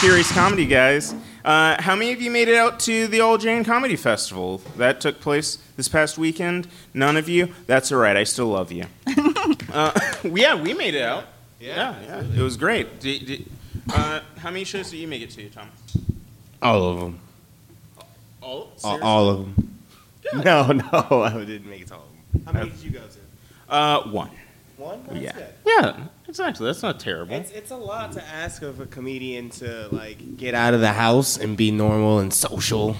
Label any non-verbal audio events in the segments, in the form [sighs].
Curious Comedy Guys. Uh, how many of you made it out to the Old Jane Comedy Festival? That took place this past weekend. None of you? That's all right. I still love you. [laughs] uh, [laughs] yeah, we made it out. Yeah, yeah. It was great. Did- did- uh, how many shows did you make it to, Tom? All of them. All? All, Seriously? all of them. No, [laughs] no, I didn't make it to all of them. How many did you go to? Uh, one. One. Yeah. Yeah, exactly. That's not terrible. It's, it's a lot to ask of a comedian to like get out of the house and be normal and social,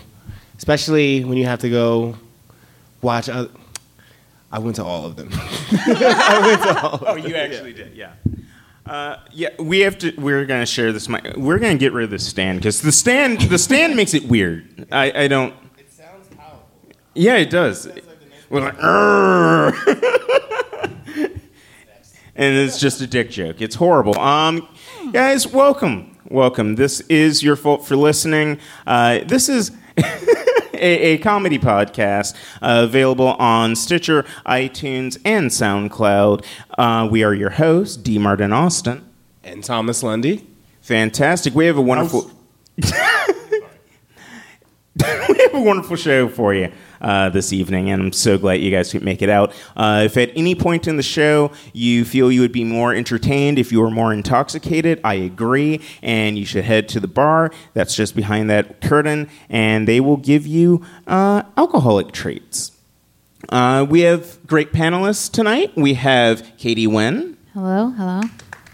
especially when you have to go watch. Other, I went to all of them. [laughs] I went to all. Of Oh, you actually did, yeah. Uh, yeah, we have to. We're gonna share this. mic. We're gonna get rid of the stand because the stand, the stand makes it weird. I, I don't. It sounds powerful. Yeah, it does. We're like, "Arrgh." [laughs] and it's just a dick joke. It's horrible. Um, guys, welcome, welcome. This is your fault for listening. Uh, this is. [laughs] A, a comedy podcast uh, available on Stitcher, iTunes, and SoundCloud. Uh, we are your hosts, D. Martin Austin. And Thomas Lundy. Fantastic. We have a wonderful. [laughs] we have a wonderful show for you uh, this evening, and I'm so glad you guys could make it out. Uh, if at any point in the show you feel you would be more entertained if you were more intoxicated, I agree, and you should head to the bar that's just behind that curtain, and they will give you uh, alcoholic treats. Uh, we have great panelists tonight. We have Katie Wen. Hello, hello.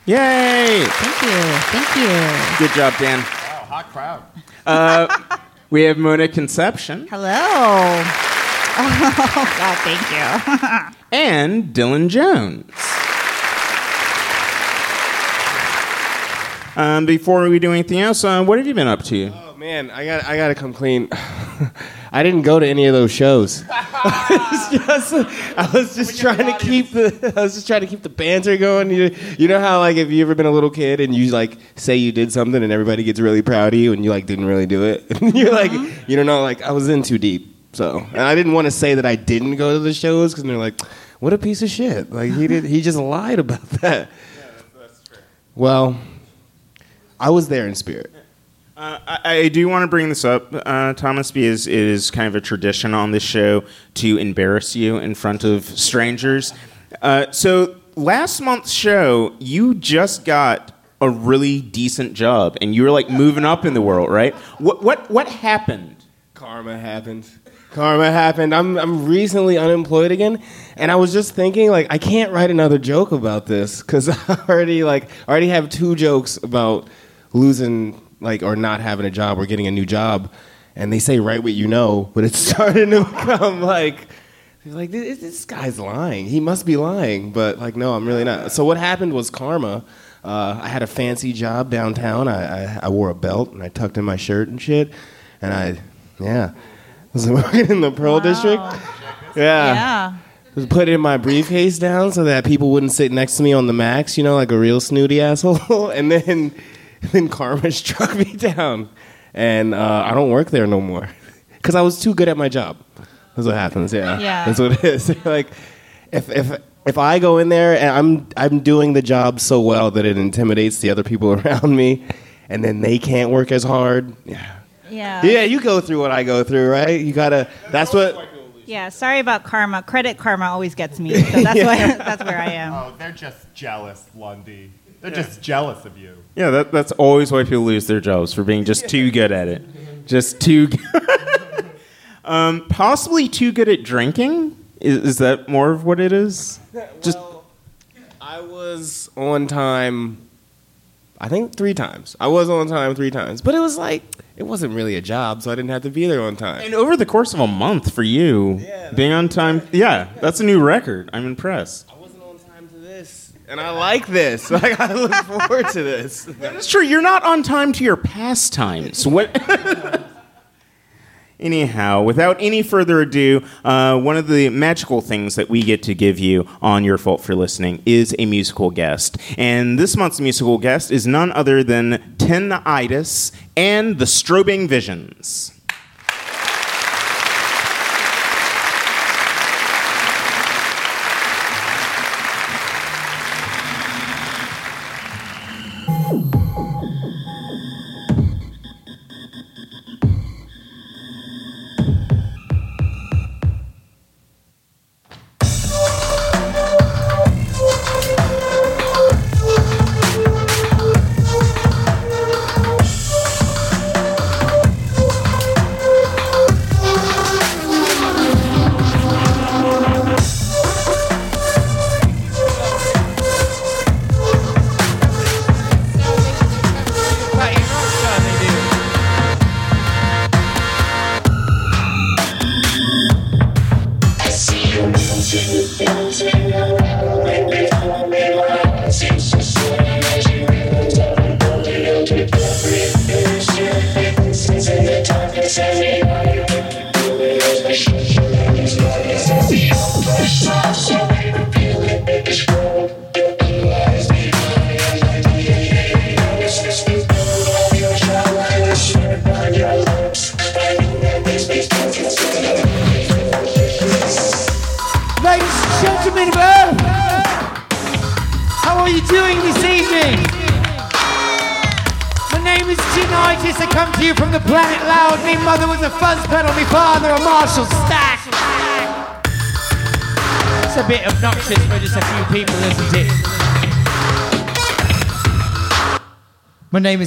Yay! Thank you, thank you. Good job, Dan. Wow, hot crowd. Uh, [laughs] we have Mona Conception Hello. [laughs] Oh God, thank you. [laughs] and Dylan Jones. Um, before we do anything else, uh, what have you been up to? Man, I got I got to come clean. [laughs] I didn't go to any of those shows. [laughs] I was just, I was just trying to keep the [laughs] I was just trying to keep the banter going. You, you know how like if you ever been a little kid and you like say you did something and everybody gets really proud of you and you like didn't really do it. You're like you don't know like I was in too deep. So and I didn't want to say that I didn't go to the shows because they're like, what a piece of shit. Like he did he just lied about that. Well, I was there in spirit. Uh, I, I do want to bring this up, uh, Thomas, because it is kind of a tradition on this show to embarrass you in front of strangers. Uh, so, last month's show, you just got a really decent job, and you were like moving up in the world, right? What what what happened? Karma happened. Karma happened. I'm I'm recently unemployed again, and I was just thinking like I can't write another joke about this because [laughs] I already like I already have two jokes about losing like or not having a job or getting a new job, and they say write what you know, but it's [laughs] starting to become like. Like this, this guy's lying. He must be lying, but like no, I'm really not. So what happened was karma. Uh, I had a fancy job downtown. I, I, I wore a belt and I tucked in my shirt and shit, and I, yeah, I was [laughs] working in the Pearl District. Yeah. Yeah. Was putting my briefcase down so that people wouldn't sit next to me on the max, you know, like a real snooty asshole. [laughs] and then, [laughs] then karma [laughs] struck me down, and uh, I don't work there no more [laughs] because I was too good at my job. That's what happens. Yeah. Yeah. That's what it is. like, if if if I go in there and I'm I'm doing the job so well that it intimidates the other people around me, and then they can't work as hard. Yeah. Yeah. Yeah, you go through what I go through, right? You gotta. That's what. Yeah, Sorry about karma. Credit karma always gets me, so that's why that's where I am. Oh, they're just jealous, Lundy. They're just jealous of you. Yeah, that, that's always why people lose their jobs for being just too good at it. Just too good. [laughs] um, possibly too good at drinking? Is, is that more of what it is? Just I was on time. I think three times. I was on time three times, but it was like it wasn't really a job, so I didn't have to be there on time. and over the course of a month for you, Yeah, being on time. Yeah, that's a new record. I'm impressed. I wasn't on time to this, and I like this. [laughs] Like I look forward to this. [laughs] That's true. You're not on time to your pastimes. [laughs] What? Anyhow, without any further ado, uh, one of the magical things that we get to give you on Your Fault for Listening is a musical guest. And this month's musical guest is none other than Tinnitus and the Strobing Visions.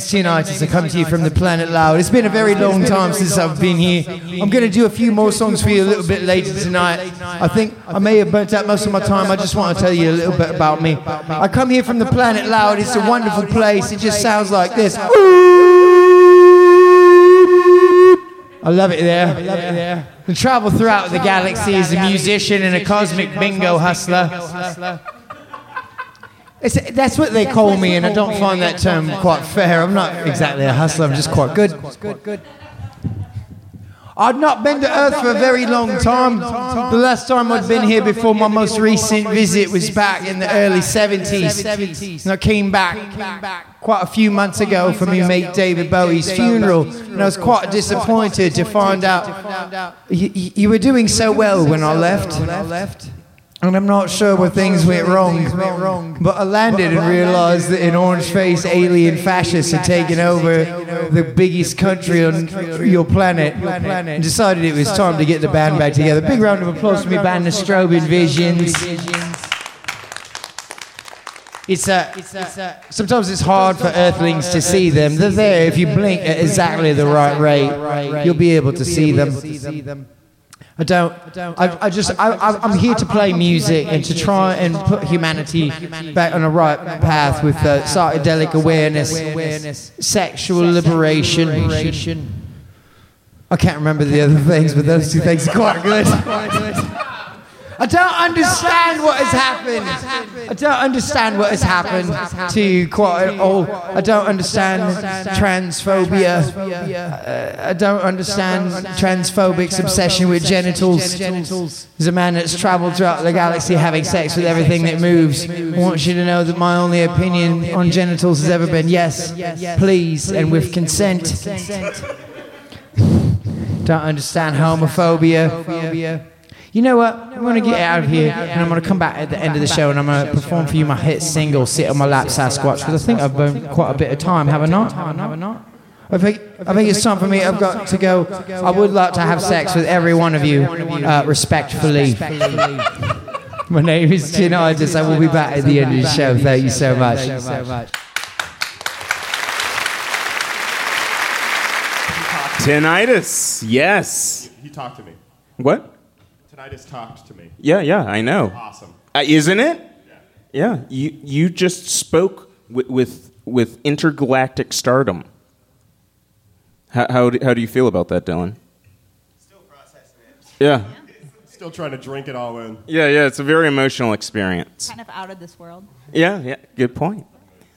Is Tinnitus. I come to you from the planet Loud. It's been a very long time since I've been here. I'm going to do a few more songs for you a little bit later tonight. I think I may have burnt out most of my time. I just want to tell you a little bit about me. I come here from the planet Loud. It's a wonderful place. It just sounds like this. I love it there. I love it there. I travel throughout the galaxy as a musician and a cosmic bingo hustler. It's, that's what they call me, and I don't find that term quite fair. I'm not exactly a hustler, I'm just quite good. good, good. I'd not been to Earth for a very long time. The last time I'd been here before my most recent visit was back in the early 70s. And I came back quite a few months ago for my mate David Bowie's funeral. And I was quite disappointed to find out you, you were doing so well when I left. And I'm not sure where things went wrong, but I landed and realized that an orange-faced alien fascist had taken over the biggest country on your planet, and decided it was time to get the band back together. Big round of applause for me band, the Strobing Visions. It's a, it's a, sometimes it's hard for Earthlings to see them. They're there. If you blink at exactly the right rate, you'll be able to see them. I don't. I, I just. I, I- I'm here to play music and to try and put humanity back on a right path with uh, psychedelic awareness, sexual liberation. I can't remember the other things, but those two things are quite good. [laughs] I don't understand what has happened. I don't understand what has happened to quite all. I don't understand transphobia. Uh, I don't understand transphobic's obsession with genitals. There's a man that's traveled throughout the galaxy having sex with everything that moves. I want you to know that my only opinion on genitals has ever been yes, please, and with consent. [laughs] Don't understand homophobia. You know what? I'm going to get out of here and I'm going to come back at the end of the show and I'm going to perform for you my hit single, Sit on My Lap Sasquatch, because I think I've burned quite a bit of time, have I not? Have I not? I think, I think it's time for me. I've got to go. I would like to have sex with every one of you, uh, respectfully. [laughs] My name is Tinnitus. I will be back at the end of the show. Thank you so much. Tinnitus. Yes. He talked to me. What? Tinnitus talked to me. Yeah, yeah, I know. Awesome. Uh, isn't it? Yeah. yeah. You you just spoke with with, with intergalactic stardom. How how do, how do you feel about that, Dylan? Still processing it. Yeah. [laughs] Still trying to drink it all in. Yeah, yeah. It's a very emotional experience. Kind of out of this world. Yeah, yeah. Good point.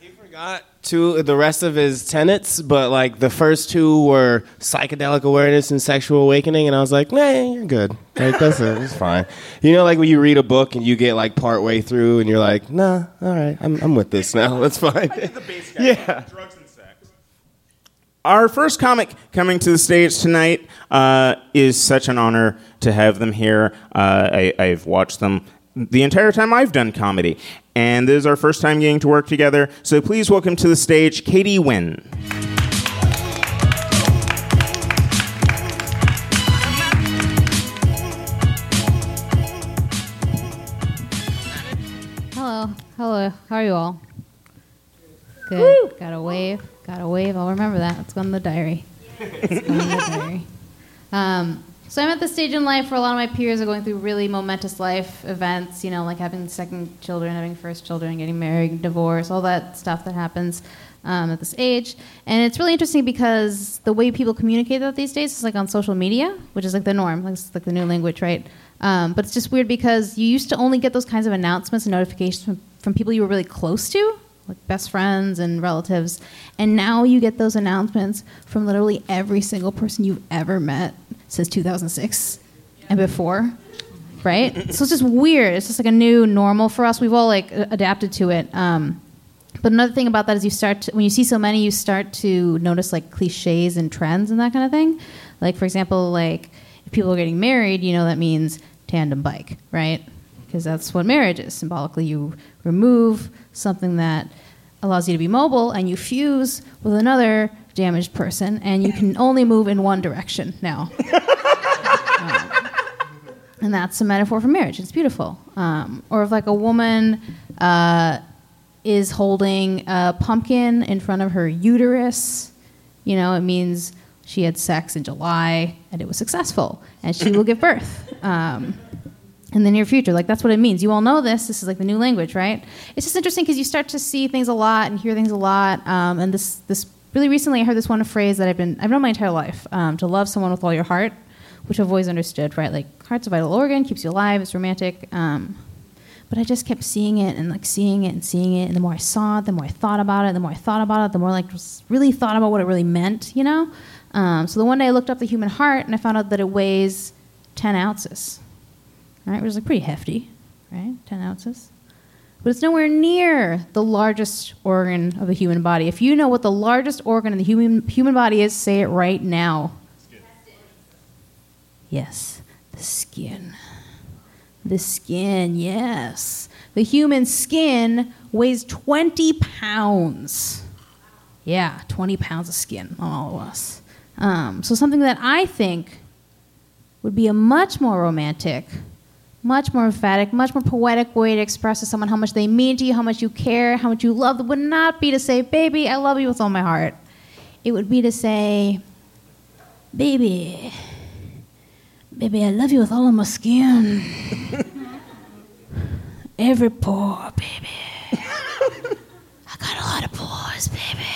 He forgot two the rest of his tenets, but like the first two were psychedelic awareness and sexual awakening, and I was like, nah, you're good. Like that's it, it's fine. You know, like when you read a book and you get like part way through, and you're like, nah, all right, I'm I'm with this now. That's fine. yeah. Drugs and sex. Our first comic coming to the stage tonight uh, is such an honor to have them here. Uh, I, I've watched them the entire time I've done comedy, and this is our first time getting to work together. So please welcome to the stage Katie Wynn. Hello. Hello. How are you all? Good. Got a wave. Got a wave. I'll remember that. It's on the diary. It's on the diary. [laughs] Um, so I'm at the stage in life where a lot of my peers are going through really momentous life events, you know, like having second children, having first children, getting married, divorce, all that stuff that happens um, at this age. And it's really interesting because the way people communicate that these days is like on social media, which is like the norm, like, it's like the new language, right? Um, but it's just weird because you used to only get those kinds of announcements and notifications from, from people you were really close to. like best friends and relatives. And now you get those announcements from literally every single person you've ever met since 2006 and before. Right? so it's just weird. It's just like a new normal for us. We've all like adapted to it. Um, but another thing about that is you start to, when you see so many, you start to notice like cliches and trends and that kind of thing. Like for example, like if people are getting married, you know that means tandem bike, right? Because that's what marriage is. Symbolically, you remove something that allows you to be mobile and you fuse with another damaged person, and you can only move in one direction now. [laughs] Um, and that's a metaphor for marriage. It's beautiful. Um, or if like a woman uh, is holding a pumpkin in front of her uterus, you know, it means she had sex in July and it was successful, and she will give [laughs] birth. Um, in the near future. Like that's what it means. You all know this. This is like the new language, right? It's just interesting because you start to see things a lot and hear things a lot. Um, and this this really recently, I heard this one phrase that I've been I've known my entire life: um, to love someone with all your heart, which I've always understood, right? Like heart's a vital organ, keeps you alive, it's romantic. Um, but I just kept seeing it and like seeing it and seeing it. And the more I saw it, the more I thought about it. The more I thought about it, the more like really thought about what it really meant, you know. Um, so the one day I looked up the human heart and I found out that it weighs ten ounces right? Which is like pretty hefty, right? 10 ounces. But it's nowhere near the largest organ of the human body. If you know what the largest organ in the human, human body is, say it right now. Skin. Yes, the skin. The skin, yes. The human skin weighs 20 pounds. Yeah, 20 pounds of skin on all of us. Um, so, something that I think would be a much more romantic much more emphatic, much more poetic way to express to someone how much they mean to you, how much you care, how much you love would not be to say, Baby, I love you with all my heart. It would be to say, Baby, baby, I love you with all of my skin. [laughs] Every pore, baby. I got a lot of pores, baby.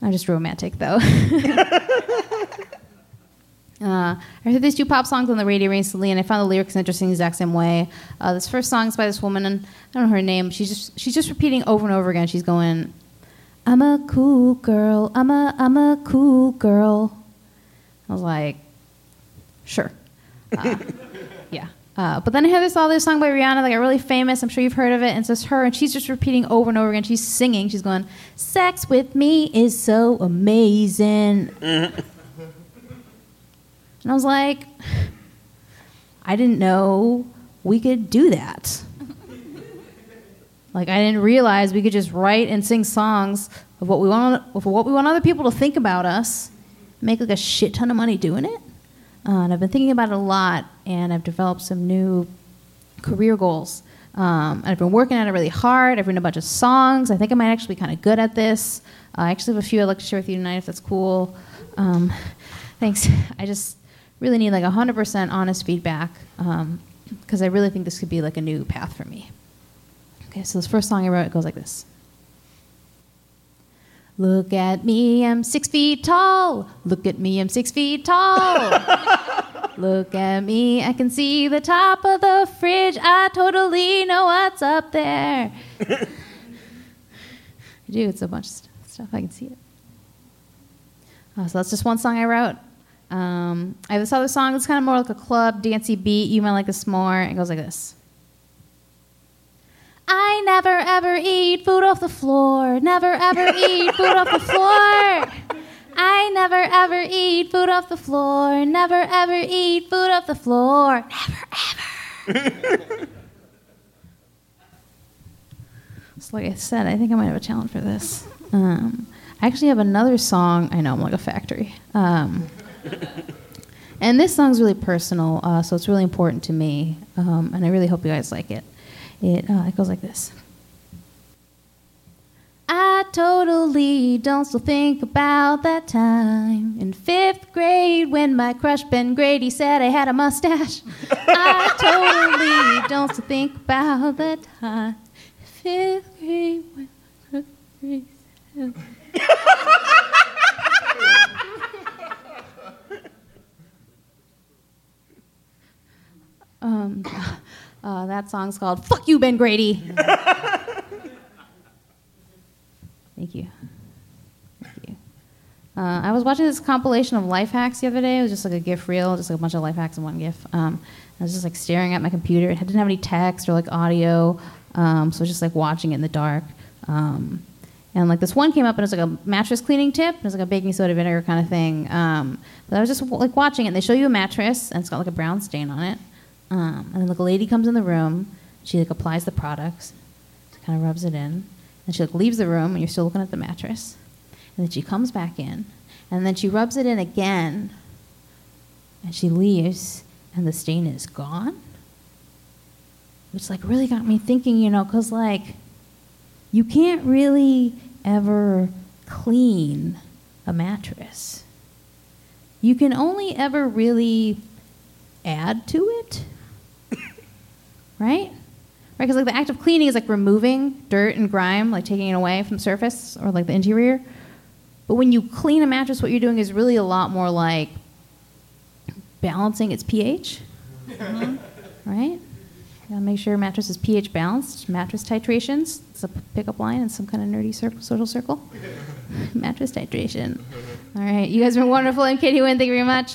I'm just romantic, though. [laughs] Uh, I heard these two pop songs on the radio recently, and I found the lyrics interesting the exact same way. Uh, this first song is by this woman, and I don't know her name. She's just she's just repeating over and over again. She's going, "I'm a cool girl. I'm a I'm a cool girl." I was like, "Sure, uh, [laughs] yeah." Uh, but then I heard this other song by Rihanna that got really famous. I'm sure you've heard of it. And it's just her, and she's just repeating over and over again. She's singing. She's going, "Sex with me is so amazing." And I was like, I didn't know we could do that. [laughs] like I didn't realize we could just write and sing songs of what we want of what we want other people to think about us, make like a shit ton of money doing it. Uh, and I've been thinking about it a lot, and I've developed some new career goals. Um, and I've been working at it really hard. I've written a bunch of songs. I think I might actually be kind of good at this. Uh, I actually have a few I'd like to share with you tonight if that's cool. Um, [laughs] thanks. I just really need like 100% honest feedback because I really think this could be like a new path for me. Okay, so this first song I wrote it goes like this. Look at me, I'm six feet tall. Look at me, I'm six feet tall. [laughs] Look at me, I can see the top of the fridge. I totally know what's up there. [laughs] I do, it's a bunch of stuff, I can see it. Uh, so that's just one song I wrote. Um, I have this other song that's kind of more like a club, dancey beat. You might like this more. It goes like this. I never ever eat food off the floor. Never ever [laughs] eat food off the floor. I never ever eat food off the floor. Never ever eat food off the floor. Never ever. so, like I said, I think I might have a challenge for this. Um, I actually have another song. I know I'm like a factory. Um, [laughs] and this song's really personal, uh, so it's really important to me, um, and I really hope you guys like it. It, uh, it goes like this. I totally don't still think about that time in fifth grade when my crush Ben Grady said I had a mustache. [laughs] I totally don't still think about that time in fifth grade when my crush Ben Grady said. [laughs] Um, [laughs] uh, that song's called "Fuck You, Ben Grady." [laughs] Thank you. Thank you. Uh, I was watching this compilation of life hacks the other day. It was just like a GIF reel, just like a bunch of life hacks in one GIF. Um, I was just like staring at my computer. It didn't have any text or like audio, um, so I was just like watching it in the dark. Um, and like this one came up and it was like a mattress cleaning tip. It was like a baking soda vinegar kind of thing. Um, but I was just like watching it. and They show you a mattress and it's got like a brown stain on it. Um, and then like a lady comes in the room. She like applies the products, kind of rubs it in, and she like leaves the room and you're still looking at the mattress. And then she comes back in, and then she rubs it in again, and she leaves, and the stain is gone. Which like really got me thinking, you know, because like you can't really ever clean a mattress. You can only ever really add to it, right? Right, because like the act of cleaning is like removing dirt and grime, like taking it away from the surface or like the interior. But when you clean a mattress, what you're doing is really a lot more like balancing its pH, mm-hmm. [laughs] right? You gotta make sure your mattress is pH balanced. Mattress titrations. It's a pickup line in some kind of nerdy circle, social circle. [laughs] mattress titration. All right, you guys have been wonderful. I'm Katie Wynn. Thank you very much.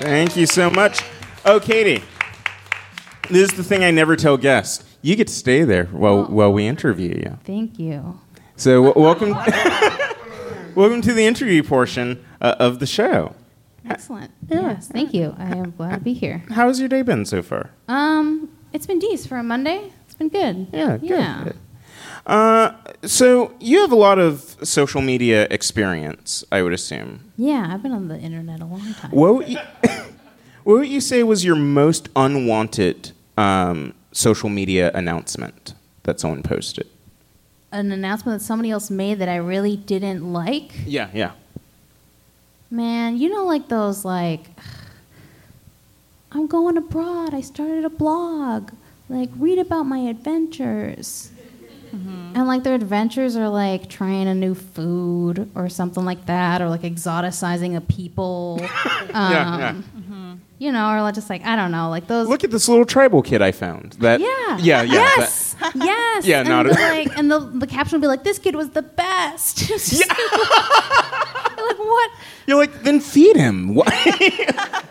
Thank you so much. Oh, Katie, this is the thing I never tell guests. You get to stay there while, while we interview you. Thank you. So, w- welcome, [laughs] welcome to the interview portion uh, of the show. Excellent. Yes, thank you. I am glad to be here. How's your day been so far? Um, it's been decent for a Monday. It's been good. Yeah, good. Yeah. good. Uh, so you have a lot of social media experience, I would assume. Yeah, I've been on the internet a long time. What would you, [coughs] what would you say was your most unwanted um, social media announcement that someone posted? An announcement that somebody else made that I really didn't like. Yeah, yeah. Man, you know, like those like, [sighs] I'm going abroad. I started a blog. Like, read about my adventures. And like their adventures are like trying a new food or something like that, or like exoticizing a people. [laughs] Um, yeah. You know, or just like I don't know, like those. Look at this little tribal kid I found. That Yeah. [laughs] yeah, yeah. Yes. yes. Yeah, and not the, like, and the the caption will be like, "This kid was the best." [laughs] Just [laughs] like what? You're like, then feed him. Why?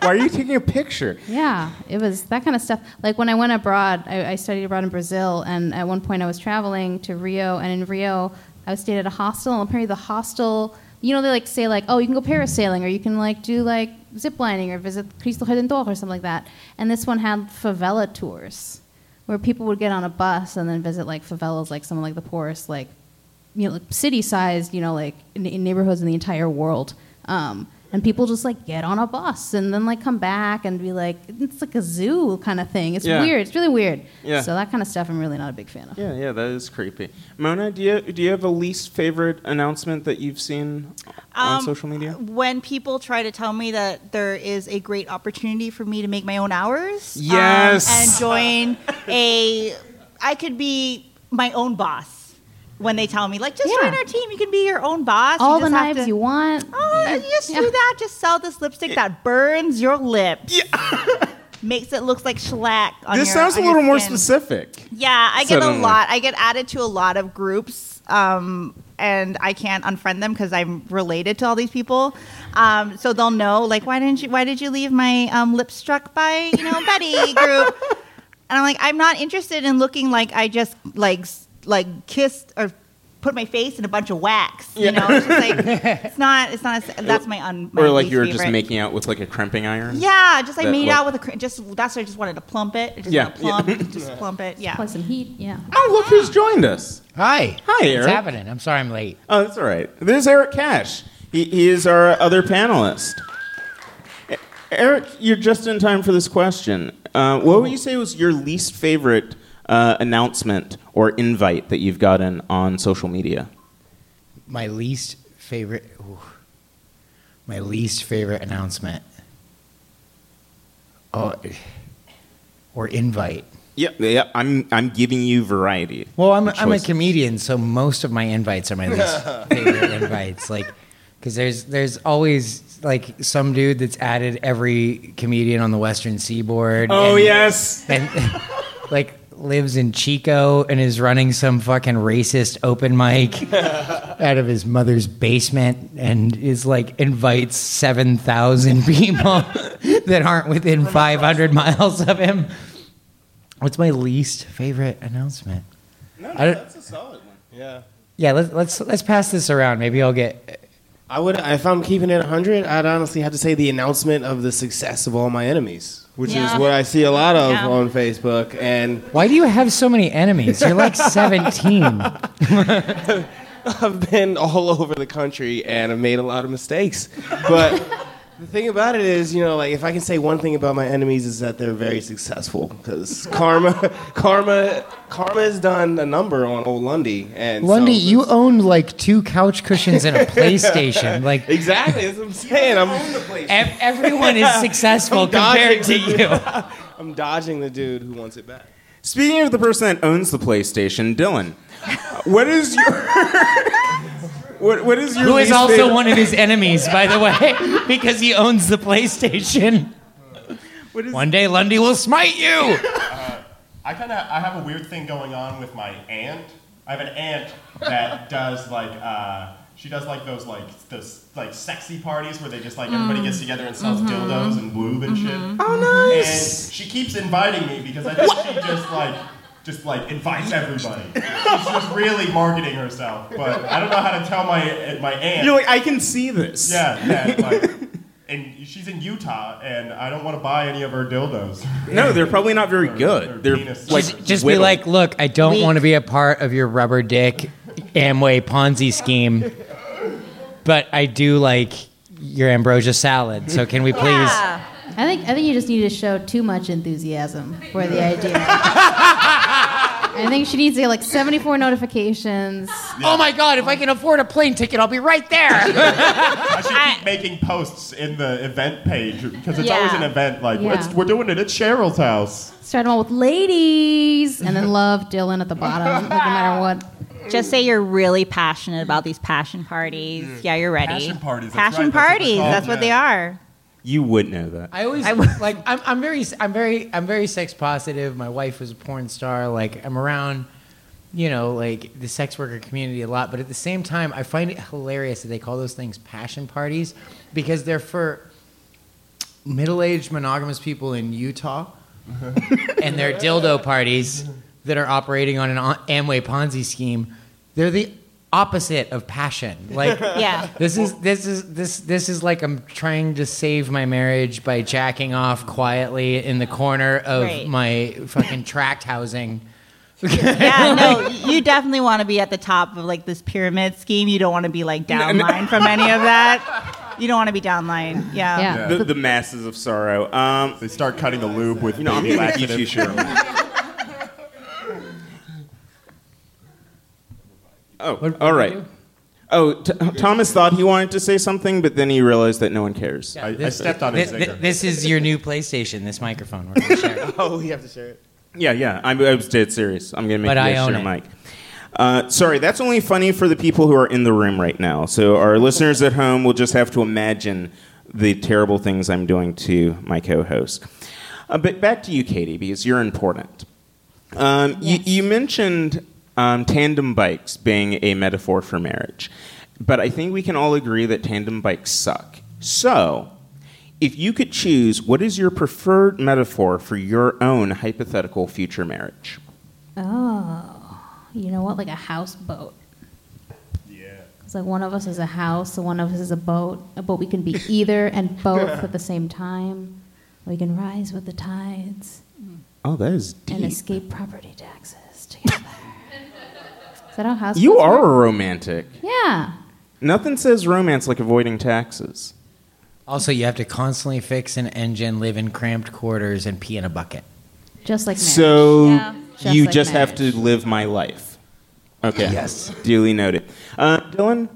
Why are you taking a picture? Yeah, it was that kind of stuff. Like when I went abroad, I, I studied abroad in Brazil, and at one point I was traveling to Rio, and in Rio, I stayed at a hostel, and apparently the hostel, you know, they like say like, oh, you can go parasailing, or you can like do like zip lining, or visit Cristo Redentor, or something like that. And this one had favela tours, where people would get on a bus and then visit like favelas, like some of like the poorest, like you know, like city-sized, you know, like neighborhoods in the entire world. Um, and people just like get on a bus and then like come back and be like, it's like a zoo kind of thing. It's Yeah. weird. It's really weird. Yeah. So that kind of stuff, I'm really not a big fan of. Yeah, yeah, that is creepy. Mona, do you do you have a least favorite announcement that you've seen on Um, social media? When people try to tell me that there is a great opportunity for me to make my own hours, um, Yes. and join [laughs] a, I could be my own boss. When they tell me, like, just Yeah. join our team, you can be your own boss. You All the just have knives to- you want. Oh, you just Yeah. do that. Just sell this lipstick that burns your lips. yeah. [laughs] Makes it look like shellac on This your- sounds a on your little more specific. Yeah, I get Suddenly. a lot. I get added to a lot of groups, um, and I can't unfriend them because I'm related to all these people. Um, so they'll know, like, why didn't you? Why did you leave my um, lip struck by you know Betty group? [laughs] And I'm like, I'm not interested in looking like I just like s- like kissed or put my face in a bunch of wax. You know, it's just like [laughs] it's not. It's not. A, that's my un. My or like least you were just making out with like a crimping iron. Yeah, just I That made look- out with a cr- just. That's why I just wanted to plump it. Just Yeah, want to plump, just plump it. Yeah. Play some heat. Yeah. Oh, look who's joined us. Hi. Hi, Eric. What's happening? I'm sorry I'm late. Oh, that's all right. This is Eric Cash. He, he is our other panelist. Eric, you're just in time for this question. Uh, what would you say was your least favorite uh, announcement or invite that you've gotten on social media? My least favorite. ooh. my least favorite announcement. Oh, or invite. Yeah, yeah. I'm I'm giving you variety. Well, I'm, I'm a comedian, so most of my invites are my least [laughs] favorite invites. Like, because there's there's always like some dude that's added every comedian on the Western Seaboard. Oh and, yes. and [laughs] like lives in Chico and is running some fucking racist open mic [laughs] out of his mother's basement and is like invites 7,000 [laughs] people that aren't within 500 miles of him. What's my least favorite announcement? No, don't- that's a solid one. Yeah. Yeah, let's let's let's pass this around. Maybe I'll get I would, if I'm keeping it 100, I'd honestly have to say the announcement of the success of all my enemies, which Yeah. is what I see a lot of Yeah. on Facebook. And Why do you have so many enemies? You're like [laughs] 17. I've been all over the country and I've made a lot of mistakes. But the thing about it is, you know, like if I can say one thing about my enemies is that they're very successful because [laughs] karma, karma, karma has done a number on old Lundy. And so Lundy, you it's- own like two couch cushions and a PlayStation. [laughs] Like exactly. That's what I'm saying. I'm, the ev- everyone is [laughs] successful compared to you. I'm dodging the dude who wants it back. Speaking of the person that owns the PlayStation, Dylan, what is your what, what is your Who is also favorite- one of his enemies, by the way, [laughs] because he owns the PlayStation. what is- One day Lundy will smite you. [laughs] Uh, I kind of I have a weird thing going on with my aunt. I have an aunt that does like uh, she does like those like those like sexy parties where they just like everybody gets mm. together and sells mm-hmm. dildos and lube and shit. Mm-hmm. Oh nice! And she keeps inviting me because I think she just like just like invites everybody. She's just really marketing herself, but I don't know how to tell my my aunt. You're like, I can see this. yeah, yeah, like. [laughs] And she's in Utah, and I don't want to buy any of her dildos. No, they're probably not very Or- or good. They're like Just, just be like, look, I don't We- want to be a part of your rubber dick Amway Ponzi scheme, but I do like your ambrosia salad. So can we please? Yeah. I think I think you just need to show too much enthusiasm for the idea. [laughs] I think she needs to get like 74 notifications. Oh my God! If I can afford a plane ticket, I'll be right there. I should [laughs] I- keep making posts in the event page because it's Yeah. always an event like Yeah. it's, we're doing it at Cheryl's house. Start them all with ladies, and then love Dylan at the bottom, like, no matter [laughs] what. Just say you're really passionate about these passion parties. Mm. Yeah, you're ready. Passion parties, that's Passion right, that's what they're parties. called, That's what yeah. they are. You would know that. I always I w- like. I'm, I'm very. I'm very. I'm very sex positive. My wife was a porn star. Like I'm around, you know, like the sex worker community a lot. But at the same time, I find it hilarious that they call those things passion parties because they're for middle-aged monogamous people in Utah, [laughs] and they're dildo parties that are operating on an Amway Ponzi scheme. They're the opposite of passion. Like [laughs] Yeah. this is this is this this is like I'm trying to save my marriage by jacking off quietly in the corner of Right. my fucking tract housing. Yeah, [laughs] no, you definitely want to be at the top of like this pyramid scheme. You don't want to be like downline from any of that. You don't want to be downline. Yeah. Yeah. The, the masses of sorrow. Um, They start cutting the lube with you know, I'm baby gonna you laxative. Oh, What- all what right. do you do? Oh, t- Thomas thought he wanted to say something, but then he realized that no one cares. I, I stepped on his Thi- thi- This is your new PlayStation. This microphone. We're gonna share. [laughs] Oh, we have to share it. Yeah, yeah. I'm, I was dead serious. I'm gonna make But you I own share it. a mic. Uh, sorry, that's only funny for the people who are in the room right now. So our listeners at home will just have to imagine the terrible things I'm doing to my co-host. Uh, but back to you, Katie, because you're important. Um, Yes. you, you mentioned um, tandem bikes being a metaphor for marriage, but I think we can all agree that tandem bikes suck. So, if you could choose, what is your preferred metaphor for your own hypothetical future marriage? Oh, you know what? Like a houseboat. yeah. It's like one of us is a house, and one of us is a boat. but we can be [laughs] either and both at the same time. We can rise with the tides Oh, that is and escape property taxes together. Is that how houseboats You are a romantic. Yeah. Nothing says romance like avoiding taxes. Also, you have to constantly fix an engine, live in cramped quarters, and pee in a bucket. Just like marriage. So Yeah. Just you like just have to live my life. Okay. Yes. Duly noted. Uh, Dylan,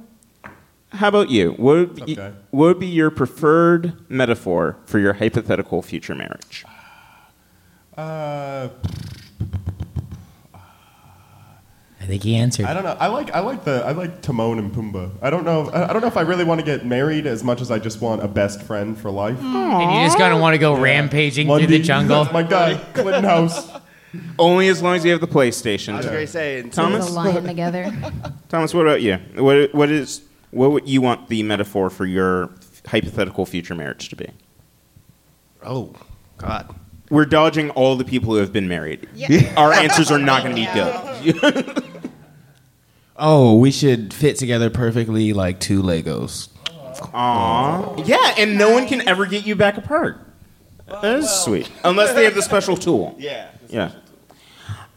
how about you? What would, be, up, what would be your preferred metaphor for your hypothetical future marriage? Uh, I think he answered. I don't know. I like I like the I like Timon and Pumbaa. I don't know. I I don't know if I really want to get married as much as I just want a best friend for life. And you just gonna want to go rampaging through the jungle. That's my guy, Clinton House. [laughs] Only as long as you have the PlayStation. I was gonna say until- Thomas? There's a lion together. [laughs] [laughs] Thomas, what about you? What what is what would you want the metaphor for your hypothetical future marriage to be? Oh, God. We're dodging all the people who have been married. Our answers are not going to be good. [laughs] Oh, we should fit together perfectly like two Legos. Aww. Yeah, and no one can ever get you back apart. That is sweet. Unless they have the special tool. Yeah. Yeah.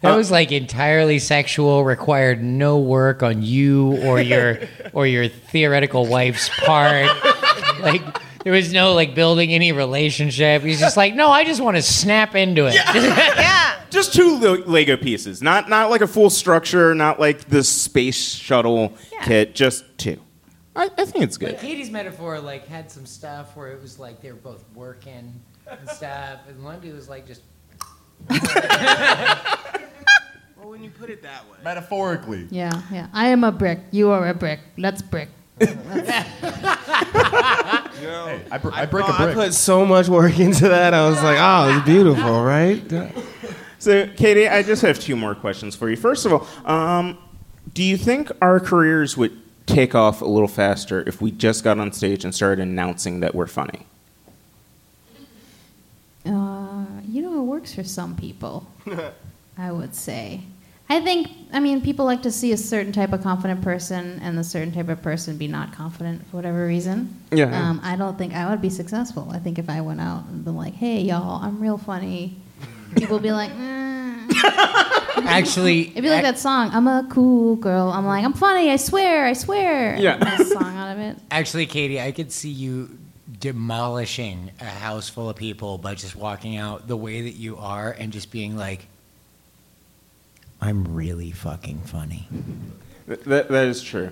That was like entirely sexual, required no work on you or your or your theoretical wife's part. [laughs] like there was no like building any relationship. He's just like, no, I just want to snap into it. Yeah. [laughs] Just two le- Lego pieces. Not not like a full structure, not like the space shuttle Yeah. kit, just two. I, I think it's good. Katie's metaphor like had some stuff where it was like they were both working and stuff, and Lundy was like just [laughs] Well, when you put it that way. Metaphorically. Yeah, yeah. I am a brick. You are a brick. Let's brick. Hey, I, br- I break Oh, a brick. I put so much work [laughs] into that. I was like, oh, it's beautiful, right? [laughs] So, Katie, I just have two more questions for you. First of all, um, do you think our careers would take off a little faster if we just got on stage and started announcing that we're funny? Uh, you know, it works for some people. [laughs] I would say. I think. I mean, people like to see a certain type of confident person and a certain type of person be not confident for whatever reason. Yeah. Um, I don't think I would be successful. I think if I went out and been like, "Hey, y'all, I'm real funny," people would be like, mm. [laughs] actually. It'd be like that song, I'm a cool girl. I'm like, I'm funny, I swear, I swear. Yeah. And song out of it. [laughs] Actually, Katie, I could see you demolishing a house full of people by just walking out the way that you are and just being like, I'm really fucking funny. That, that is true.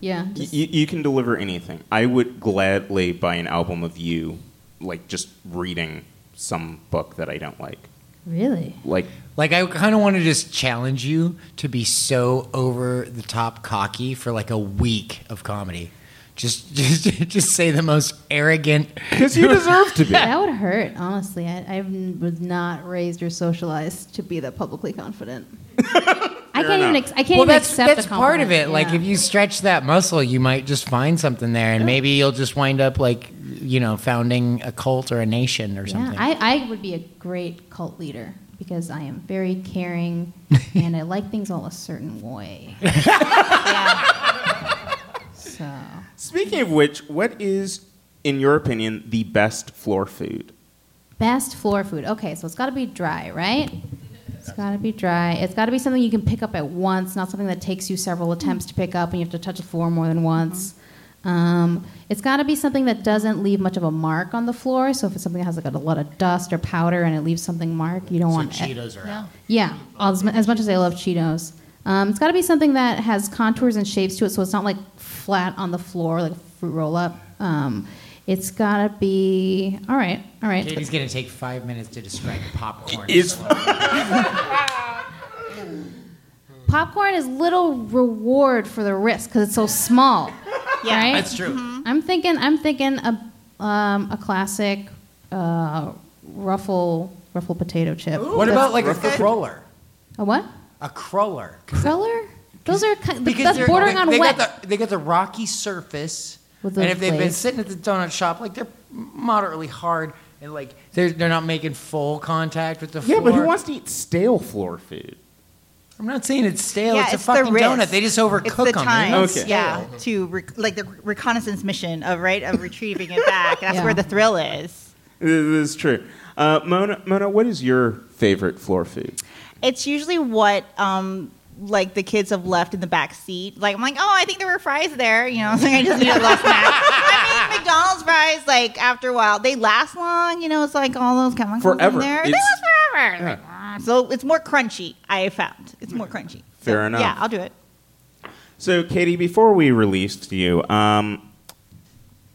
Yeah. Just- you, you can deliver anything. I would gladly buy an album of you, like just reading some book that I don't like. really? Like, Like, I kind of want to just challenge you to be so over the top cocky for like a week of comedy. Just, [laughs] just, just say the most arrogant. because you deserve to be. [laughs] That would hurt, honestly. I, I was not raised or socialized to be that publicly confident. [laughs] I can't even. Ex- I can't well, even that's accept that's a part of compliment. it. Like, if you stretch that muscle, you might just find something there, and maybe you'll just wind up like, you know, founding a cult or a nation or Yeah, something. I, I would be a great cult leader because I am very caring and I like things all a certain way. yeah. So, Speaking of which, what is, in your opinion, the best floor food? best floor food. Okay, so it's got to be dry, right? It's got to be dry. It's got to be something you can pick up at once, not something that takes you several attempts to pick up and you have to touch the floor more than once. Um, it's got to be something that doesn't leave much of a mark on the floor. So if it's something that has like a lot of dust or powder and it leaves something mark, you don't so want Cheetos are out. Yeah, as, as much as I love Cheetos. Um, it's got to be something that has contours and shapes to it, so it's not like flat on the floor like a fruit roll up. Um, it's got to be all right. All right. Katie's gonna take five minutes to describe popcorn. Is [laughs] Popcorn is little reward for the risk because it's so small. Yeah. right? That's true. I'm thinking. I'm thinking a um, a classic uh, ruffle ruffle potato chip. What about like a cruller? A what? A cruller. Cruller? Those are ki- Because that's they're- bordering they, on they wet. Got the, they got the rocky surface, With and if they've been sitting at the donut shop, like they're moderately hard, and like they're they're not making full contact with the floor. yeah, floor. but who wants to eat stale floor food? I'm not saying it's stale. Yeah, it's a it's the fucking risk. donut. They just overcook It's the them. They're time, Okay. yeah, stale. to rec- like the reconnaissance mission of right of retrieving it back. That's Yeah. where the thrill is. This is true. Uh, Mona, Mona, what is your favorite floor food? It's usually what um like the kids have left in the back seat. Like I'm like, oh, I think there were fries there. You know, [laughs] like I just need a little snack. I mean, McDonald's fries, like after a while, they last long. You know, it's like all those chemicals Forever. in there. They last forever. Like, ah. so it's more crunchy. I found it's more crunchy. So, Fair enough. Yeah, I'll do it. So, Katie, before we released you, um,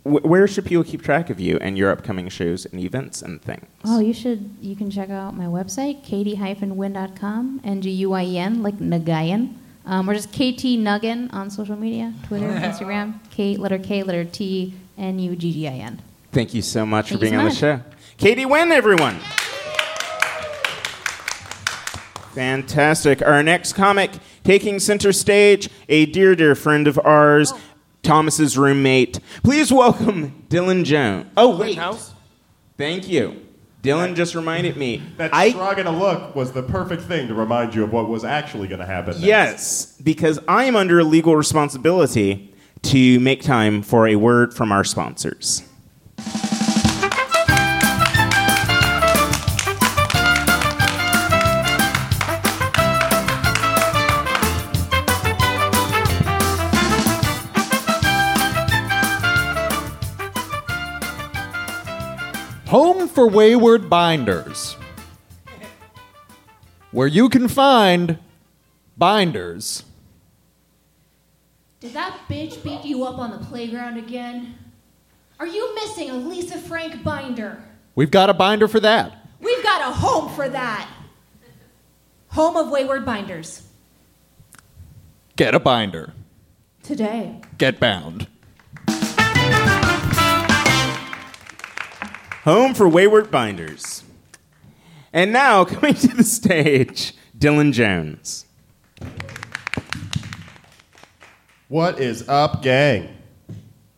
where should people keep track of you and your upcoming shows and events and things? Oh, you should. You can check out my website, katie-win.com, N-G-U-I-E-N, like Nagayan. Um, or just KT Nuggin on social media, Twitter, [laughs] Instagram. K, letter K, letter T, N-U-G-G-I-N. Thank you so much Thank for being so on the show. Katie Win, everyone. Fantastic. Our next comic taking center stage, a dear, dear friend of ours, Thomas's roommate. Please welcome Dylan Jones. Oh, wait. House? Thank you. Dylan just reminded me. That I shrug and a look was the perfect thing to remind you of what was actually going to happen. next. Yes, because I am under legal responsibility to make time for a word from our sponsors. For Wayward Binders. Where you can find binders. Did that bitch beat you up on the playground again? Are you missing a Lisa Frank binder? We've got a binder for that. We've got a home for that. Home of Wayward Binders. Get a binder. Today. Get bound. Home for Wayward Binders. And now, [laughs] coming to the stage, Dylan Jones. What is up, gang?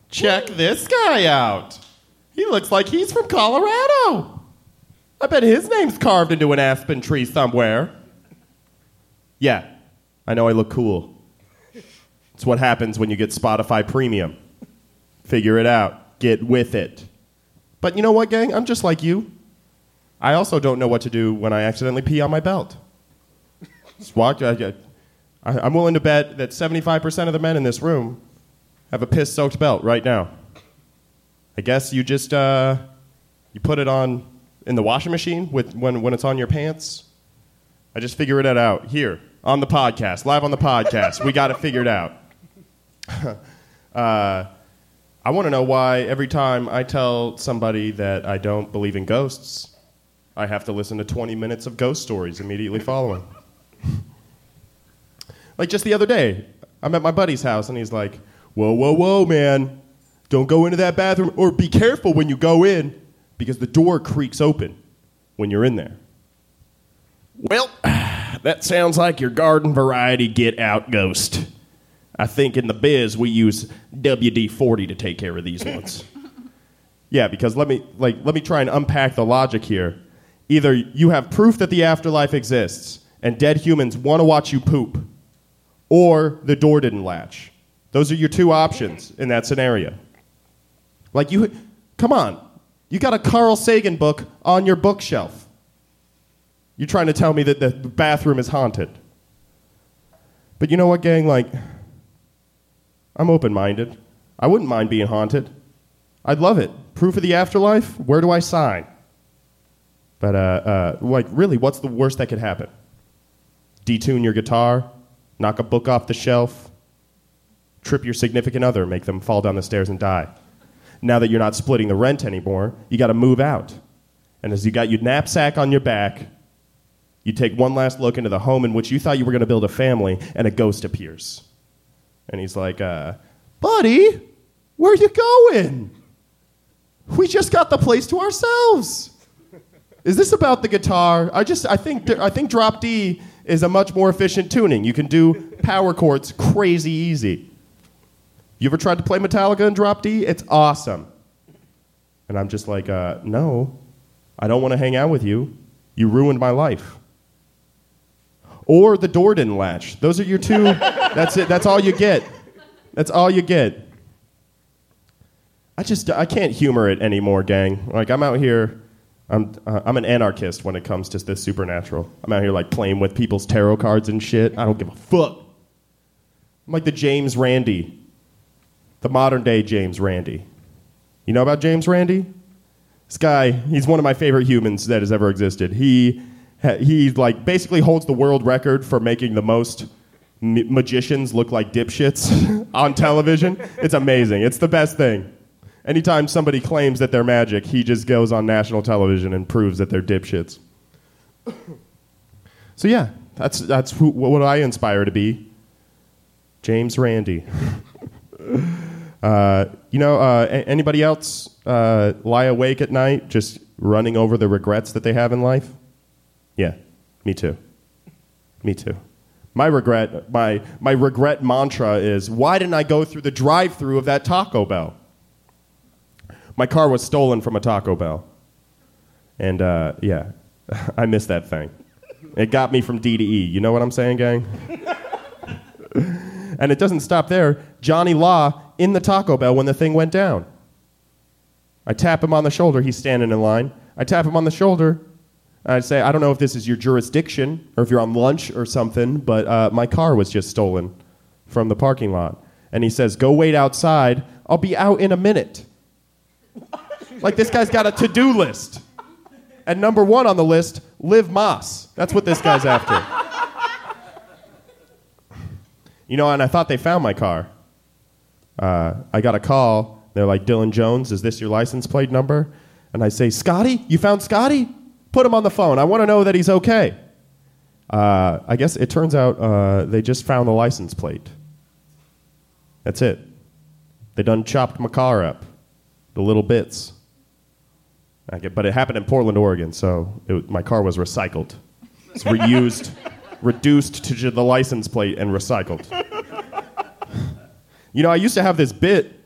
Check this guy out. He looks like he's from Colorado. I bet his name's carved into an aspen tree somewhere. Yeah, I know I look cool. It's what happens when you get Spotify Premium. Figure it out. Get with it. But you know what, gang? I'm just like you. I also don't know what to do when I accidentally pee on my belt. Just walk. I, I'm willing to bet that 75% of the men in this room have a piss-soaked belt right now. I guess you just uh, you put it on in the washing machine with, when, when it's on your pants. I just figure it out here on the podcast, live on the podcast. we got it figured out. [laughs] uh, I want to know why every time I tell somebody that I don't believe in ghosts, I have to listen to 20 minutes of ghost stories immediately following. like just the other day, I'm at my buddy's house and he's like, Whoa, whoa, whoa, man. Don't go into that bathroom, or be careful when you go in because the door creaks open when you're in there. Well, [sighs] that sounds like your garden variety get out ghost. I think in the biz we use WD 40 to take care of these ones. [laughs] yeah, because let me, like, let me try and unpack the logic here. Either you have proof that the afterlife exists and dead humans want to watch you poop, or the door didn't latch. Those are your two options in that scenario. Like you, come on, you got a Carl Sagan book on your bookshelf. You're trying to tell me that the bathroom is haunted. But you know what, gang? Like, I'm open minded. I wouldn't mind being haunted. I'd love it. Proof of the afterlife? Where do I sign? But, uh, uh, like, really, what's the worst that could happen? Detune your guitar? Knock a book off the shelf? Trip your significant other, make them fall down the stairs and die? Now that you're not splitting the rent anymore, you got to move out. And as you got your knapsack on your back, you take one last look into the home in which you thought you were going to build a family, and a ghost appears. And he's like, uh, Buddy, where are you going? We just got the place to ourselves. Is this about the guitar? I just I think I think drop D is a much more efficient tuning. You can do power chords crazy easy. You ever tried to play Metallica in drop D? It's awesome. And I'm just like, uh, no, I don't want to hang out with you. You ruined my life. Or the door didn't latch. Those are your two. [laughs] that's it. That's all you get. That's all you get. I just I can't humor it anymore, gang. Like I'm out here. I'm uh, I'm an anarchist when it comes to this supernatural. I'm out here like playing with people's tarot cards and shit. I don't give a fuck. I'm like the James Randi, the modern day James Randi. You know about James Randi? This guy, he's one of my favorite humans that has ever existed. He [laughs] he like basically holds the world record for making the most ma- magicians look like dipshits [laughs] on television. It's amazing. It's the best thing. Anytime somebody claims that they're magic, he just goes on national television and proves that they're dipshits. [coughs] so yeah, that's that's who, what I inspire to be. James Randi. [laughs] uh, you know, uh, anybody else uh, lie awake at night just running over the regrets that they have in life? Yeah, me too. Me too. My regret, my, my regret mantra is why didn't I go through the drive through of that Taco Bell? My car was stolen from a Taco Bell. And uh, yeah, [laughs] I missed that thing. It got me from D to E. You know what I'm saying, gang? [laughs] and it doesn't stop there. Johnny Law in the Taco Bell when the thing went down. I tap him on the shoulder. He's standing in line. I tap him on the shoulder. I say, I don't know if this is your jurisdiction or if you're on lunch or something, but uh, my car was just stolen from the parking lot. And he says, Go wait outside. I'll be out in a minute. [laughs] like this guy's got a to do list. And number one on the list, Liv Moss. That's what this guy's after. [laughs] You know, and I thought they found my car. Uh, I got a call. They're like, Dylan Jones, is this your license plate number? And I say, Scotty? You found Scotty? Put him on the phone. I want to know that he's okay. Uh, I guess it turns out uh, they just found the license plate. That's it. They done chopped my car up, the little bits. I get, but it happened in Portland, Oregon, so it, my car was recycled. It's reused, [laughs] reduced to the license plate and recycled. You know, I used to have this bit.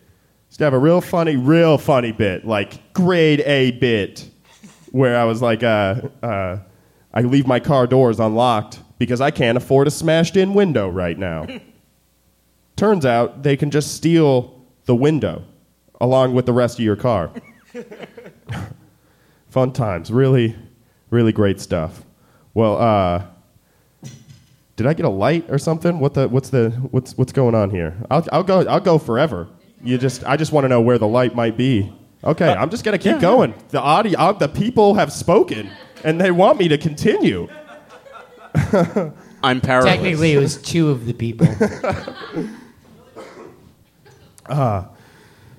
Used to have a real funny, real funny bit, like grade A bit, where I was like, uh, uh, I leave my car doors unlocked because I can't afford a smashed in window right now. [laughs] Turns out they can just steal the window along with the rest of your car. [laughs] Fun times. Really, really great stuff. Well, uh, did I get a light or something? What the, what's, the, what's, what's going on here? I'll, I'll, go, I'll go forever. You just, I just want to know where the light might be. Okay, I'm just going to keep going. The, audio, uh, the people have spoken, and they want me to continue. I'm powerless. Technically, it was two of the people. [laughs]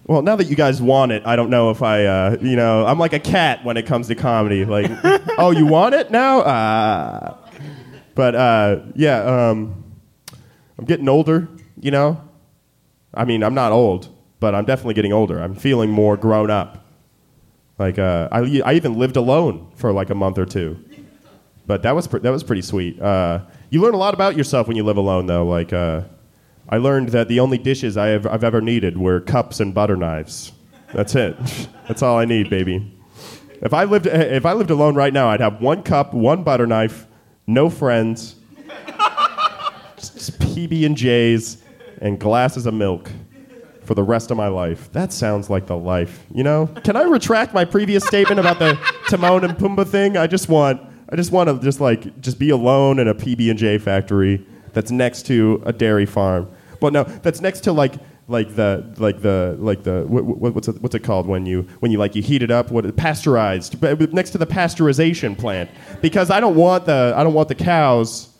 Well, now that you guys want it, I don't know if I, uh, you know, I'm like a cat when it comes to comedy. Like, [laughs] oh, you want it now? Uh, but uh, yeah, um, I'm getting older, you know? I mean, I'm not old, but I'm definitely getting older. I'm feeling more grown up. Like, uh, I, I even lived alone for like a month or two. But that was, that was pretty sweet. Uh, you learn a lot about yourself when you live alone, though. Like, uh, I learned that the only dishes I have, I've ever needed were cups and butter knives. That's it. [laughs] That's all I need, baby. If I lived, if I lived alone right now, I'd have one cup, one butter knife, no friends, [laughs] just PB and J's, and glasses of milk for the rest of my life. That sounds like the life, you know. Can I retract my previous statement about the [laughs] Timon and Pumbaa thing? I just want, I just want to just like just be alone in a PB and J factory that's next to a dairy farm. Well, no, that's next to like like the like the like the what, what, what's it, what's it called when you when you like you heat it up what pasteurized next to the pasteurization plant because I don't want the I don't want the cows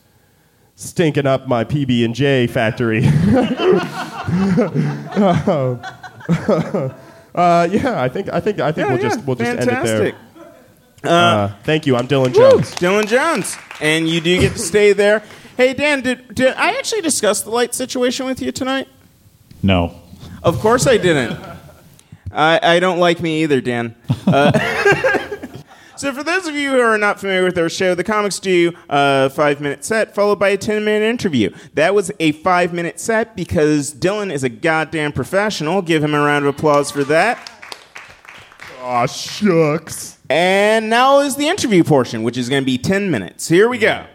stinking up my PB and J factory. [laughs] [laughs] uh, yeah, I think I think I think we'll just we'll just Fantastic. end it there. Uh, thank you. I'm Dylan Jones. Dylan Jones, and you do get to stay there. Hey Dan, did, did I actually discuss the light situation with you tonight? No. Of course I didn't. I, I don't like me either, Dan. Uh, [laughs] so, for those of you who are not familiar with our show, the comics do a five minute set followed by a 10 minute interview. That was a five minute set because Dylan is a goddamn professional. Give him a round of applause for that. Aw, shucks. And now is the interview portion, which is going to be 10 minutes. Here we go.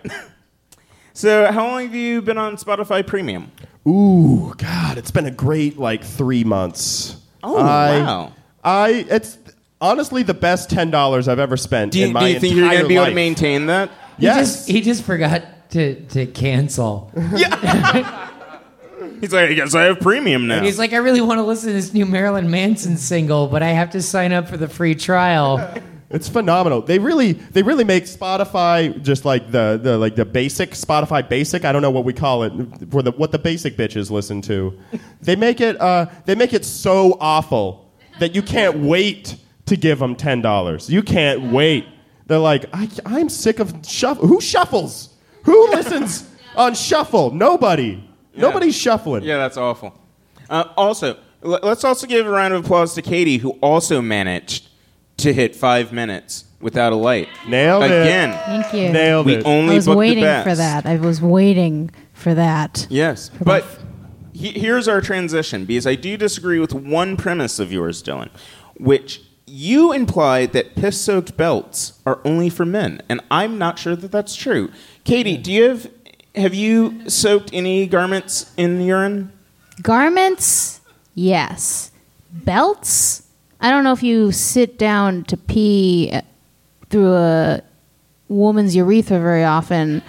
[laughs] so, how long have you been on Spotify Premium? Ooh, God, it's been a great like three months. Oh, I, wow. I it's honestly the best ten dollars I've ever spent Do you, in do you think you're gonna be able to maintain that? He Yes. just he just forgot to, to cancel. Yeah. [laughs] He's like, I guess I have premium now. He's like, I really want to listen to this new Marilyn Manson single, but I have to sign up for the free trial. [laughs] It's phenomenal. They really, they really make Spotify just like the, the like the basic Spotify basic. I don't know what we call it for the what the basic bitches listen to. They make it, uh, they make it so awful that you can't wait to give them ten dollars. You can't wait. They're like, I, I'm sick of shuffle. Who shuffles? Who [laughs] listens on shuffle? Nobody. Nobody's shuffling. Yeah, that's awful. Uh, also, l- let's also give a round of applause to Katie, who also managed to hit five minutes without a light. Nailed it. Again. Thank you. Nailed We it. only I was booked the waiting best. for that. I was waiting for that. Yes, but he, here's our transition because I do disagree with one premise of yours, Dylan, which you imply that piss-soaked belts are only for men, and I'm not sure that that's true. Katie, do you have have you soaked any garments in urine? Garments, yes. Belts, I don't know if you sit down to pee uh, through a woman's urethra very often,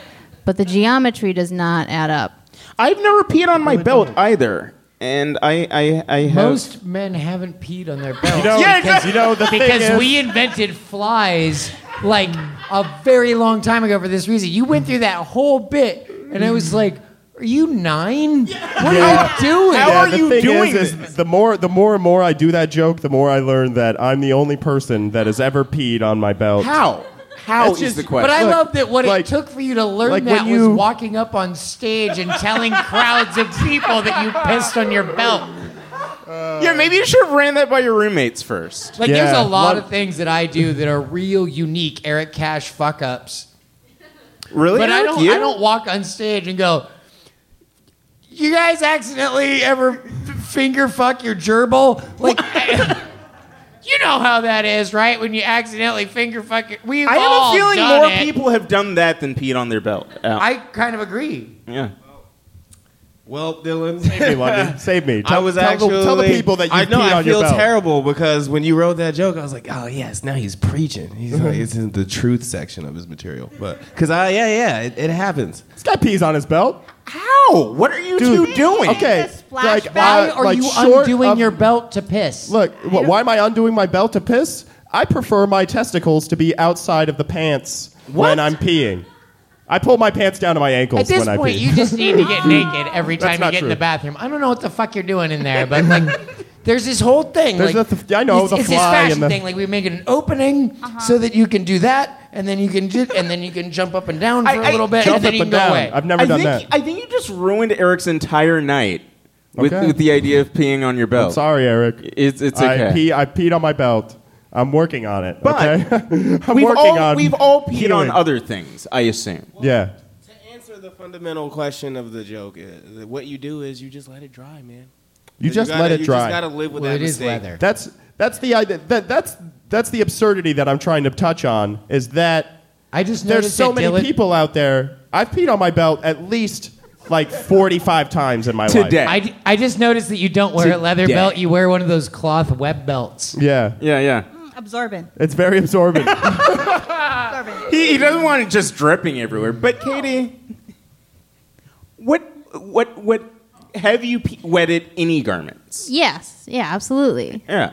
but the geometry does not add up. I've never peed on my belt either, and I I, I have. Most men haven't peed on their belts. You know, Yeah, because, you know the thing because is, we invented flies like a very long time ago for this reason. You went through that whole bit, and I was like, "Are you nine? What Yeah. are you doing?" How yeah, are the you thing doing is, this? is the more the more and more I do that joke, the more I learn that I'm the only person that has ever peed on my belt. How? How That's is just- the But? I Look, love that what like- it took for you to learn like that you- was walking up on stage and telling crowds of people that you pissed on your belt. yeah, maybe you should have ran that by your roommates first. Like, Yeah, there's a lot love- of things that I do that are real unique Eric Cash fuck ups. Really? But I don't. You? I don't walk on stage and go. You guys accidentally ever f- finger fuck your gerbil? Like, [laughs] you know how that is, right? When you accidentally finger fuck your. We've I have all a feeling done more it. people have done that than peed on their belt. Yeah. I kind of agree. yeah. Well, Dylan, Save me, London. [laughs] Save me. Tell, I was tell actually the, tell the people that you I know peed I on your feel belt. terrible because when you wrote that joke, I was like, oh yes, now he's preaching. He's like, it's in the truth section of his material, but because I yeah yeah it, it happens. This guy pees on his belt. How? What are you Dude, two doing? Okay, It's like splashback. Why uh, are like you short undoing of- your belt to piss? Look, wh- why am I undoing my belt to piss? I prefer my testicles to be outside of the pants when I'm peeing. I pull my pants down to my ankles At this when I point, pee. you just need to get [laughs] naked every time you not get in the bathroom. I don't know what the fuck you're doing in there, but like, [laughs] there's this whole thing. There's like, the th- I know, it's, the it's this fly fashion the- thing. Like we make it an opening Uh-huh. so that you can do that, and then you can ju- and then you can jump up and down for I- a I- little bit, Jump and then up you and go down. away. I've never I done think, that. I think you just ruined Eric's entire night with, Okay. with the idea of peeing on your belt. I'm sorry, Eric. It's, it's okay. I, pee, I peed on my belt. I'm working on it. But okay? [laughs] I'm we've, working all, on we've all peed healing. on other things, I assume. Yeah. To answer the fundamental question of the joke, uh, what you do is you just let it dry, man. You just gotta- let it you dry. just gotta live with Well, that it is mistake. leather. That's that's the idea. That, that's that's the absurdity that I'm trying to touch on. Is that I just there's so many Dylan- people out there. I've peed on my belt at least like 45 times in my Today. life. I, I just noticed that you don't wear a leather belt. You wear one of those cloth web belts. Yeah, Yeah, yeah. Absorbent. it's very absorbent. Absorbent. [laughs] [laughs] He, he doesn't want it just dripping everywhere. But Katie, what what what have you pe- wetted any garments? Yes, yeah, absolutely. Yeah,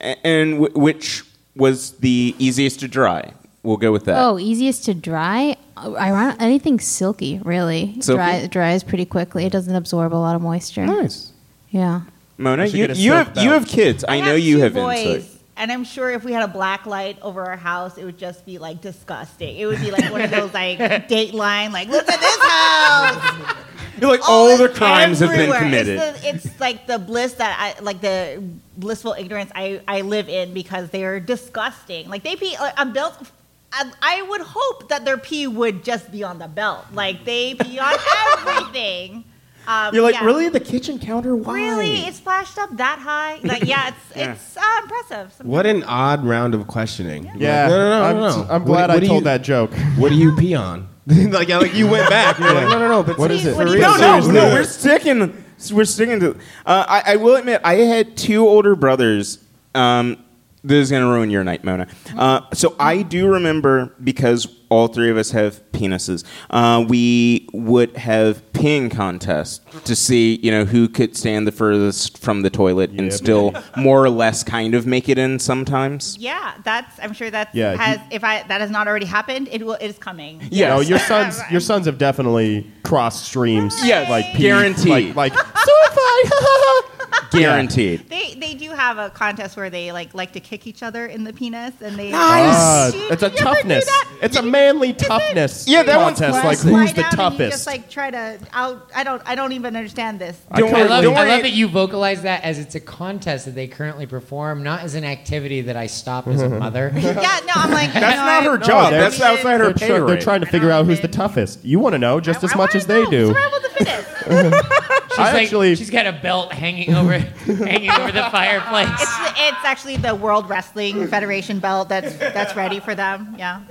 A- and w- which was the easiest to dry? We'll go with that. Oh, easiest to dry. Iron- anything silky, really. Silky? Dry, dries pretty quickly. It doesn't absorb a lot of moisture. nice. Yeah. Mona, should you, get a you silk have you belt. have kids. I, know have you two have boys, insight. And I'm sure if we had a black light over our house, it would just be like disgusting. It would be like one of those like [laughs] Dateline, like look at this house. [laughs] You're like Oh, all the crimes have been committed. It's, the, it's like the bliss that I like the blissful ignorance I, I live in because they're disgusting. Like they pee like, on belts. I, I would hope that their pee would just be on the belt. Like they pee on [laughs] everything. Um, You're like yeah. really the kitchen counter? Why? Really, it's splashed up that high. [laughs] Like, yeah, it's Yeah. it's uh, impressive. Sometimes. What an odd round of questioning. yeah, Like, no, no, no, I'm, no, no. I'm What- glad what I told you- that joke. [laughs] What do you pee on? [laughs] like, yeah, like you went back. You're like, no, no, no. But What is it? What do no, no, no. We're sticking. We're sticking to. Uh, I, I will admit, I had two older brothers. Um, this is going to ruin your night, Mona. Uh, so I do remember because all three of us have penises. Uh, we would have peeing contests to see, you know, who could stand the furthest from the toilet and Yep. still more or less kind of make it in sometimes. Yeah, that's. I'm sure that Yeah, has. if I that has not already happened, it will. It is coming. Yes. No, your sons, [laughs] your sons have definitely crossed streams. Yes, like pee- guaranteed. Like, like suicide. [laughs] Guaranteed. They they do have a contest where they like like to kick each other in the penis and they Do you- it's a ever do toughness. that? It's a manly toughness Yeah, that one's contest. Like classic. who's the down and You toughest? just like try to out. I don't. I don't even understand this. Don't I worry, love, don't I worry. love that you vocalize that as it's a contest that they currently perform, not as an activity that I stop as a mm-hmm. mother. [laughs] yeah. No. I'm like. That's no, not I- her job. they're- That's outside her they're, pay try- they're rate. trying to figure out who's the toughest. You want to know just as much as they do. Survival the fittest. [laughs] She's I like, actually- she's got a belt hanging over, hanging over the fireplace. It's it's actually the World Wrestling Federation belt that's that's ready for them. Yeah.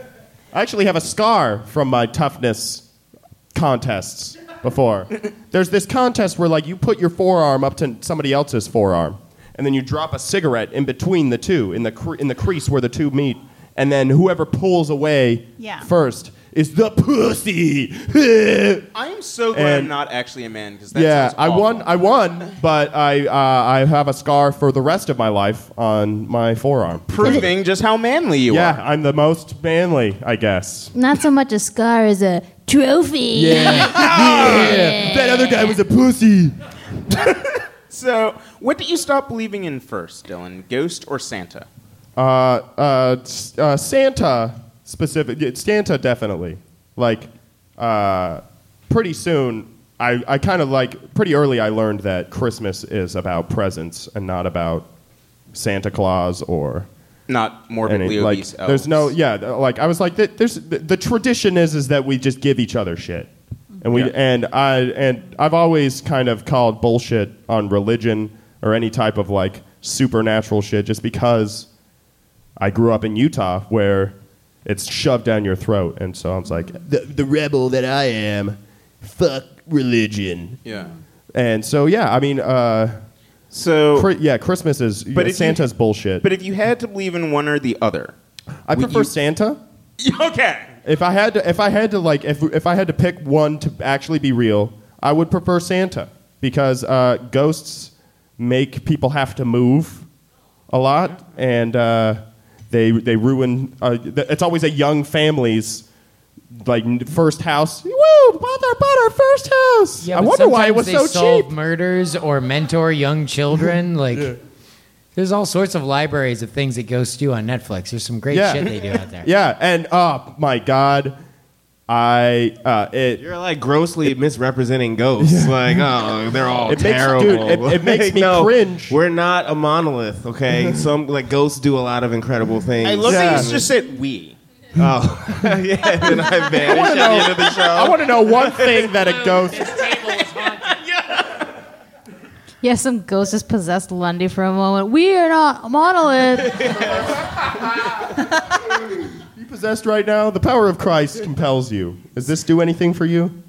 I actually have a scar from my toughness contests before. There's this contest where like you put your forearm up to somebody else's forearm, and then you drop a cigarette in between the two in the cre- in the crease where the two meet, and then whoever pulls away Yeah. first is the pussy. I am so glad I'm not actually a man because that yeah, I awful. won. I won, but I uh, I have a scar for the rest of my life on my forearm. proving just how manly you Yeah, are. Yeah, I'm the most manly, I guess. Not so much a scar as a trophy. Yeah. That other guy was a pussy. [laughs] So, what did you stop believing in first, Dylan? Ghost or Santa? Uh, uh, uh, Santa specific. Santa definitely. Like, uh, pretty soon, I, I kind of like pretty early. I learned that Christmas is about presents and not about Santa Claus or Not morbidly like. obese There's no yeah. Like I was like, th- there's the, the tradition is is that we just give each other shit. And we Yeah. and I and I've always kind of called bullshit on religion or any type of like supernatural shit just because I grew up in Utah where it's shoved down your throat and so I was like the, the rebel that I am fuck religion. Yeah. And so yeah, I mean uh So, Chri- yeah, Christmas is But but if you- Santa's bullshit. but if you had to believe in one or the other, I prefer you- Santa. [laughs] okay. If I had to, if I had to, like, if if I had to pick one to actually be real, I would prefer Santa because uh, ghosts make people have to move a lot, and uh, they they ruin. Uh, it's always a young family's like first house. Woo! Bought our, bought our first house. Yeah, I wonder why it was they so solve cheap. murders or mentor young children. [laughs] Like, there's all sorts of libraries of things that ghosts do on Netflix. There's some great Yeah. shit they do out there. [laughs] Yeah, and oh my god, I uh, it You're like grossly misrepresenting ghosts. Like, oh, [laughs] they're all It makes- terrible. dude, it- it makes Like, me no, cringe. We're not a monolith, okay? [laughs] Some like ghosts do a lot of incredible things. I love Yeah. that you just said we. Oh, [laughs] yeah. And I vanish at the end of the show. I want to know one thing that a ghost. Yeah, some ghost just possessed Lundy for a moment. We are not a monolith. You possessed right now? The power of Christ compels you. Does this do anything for you?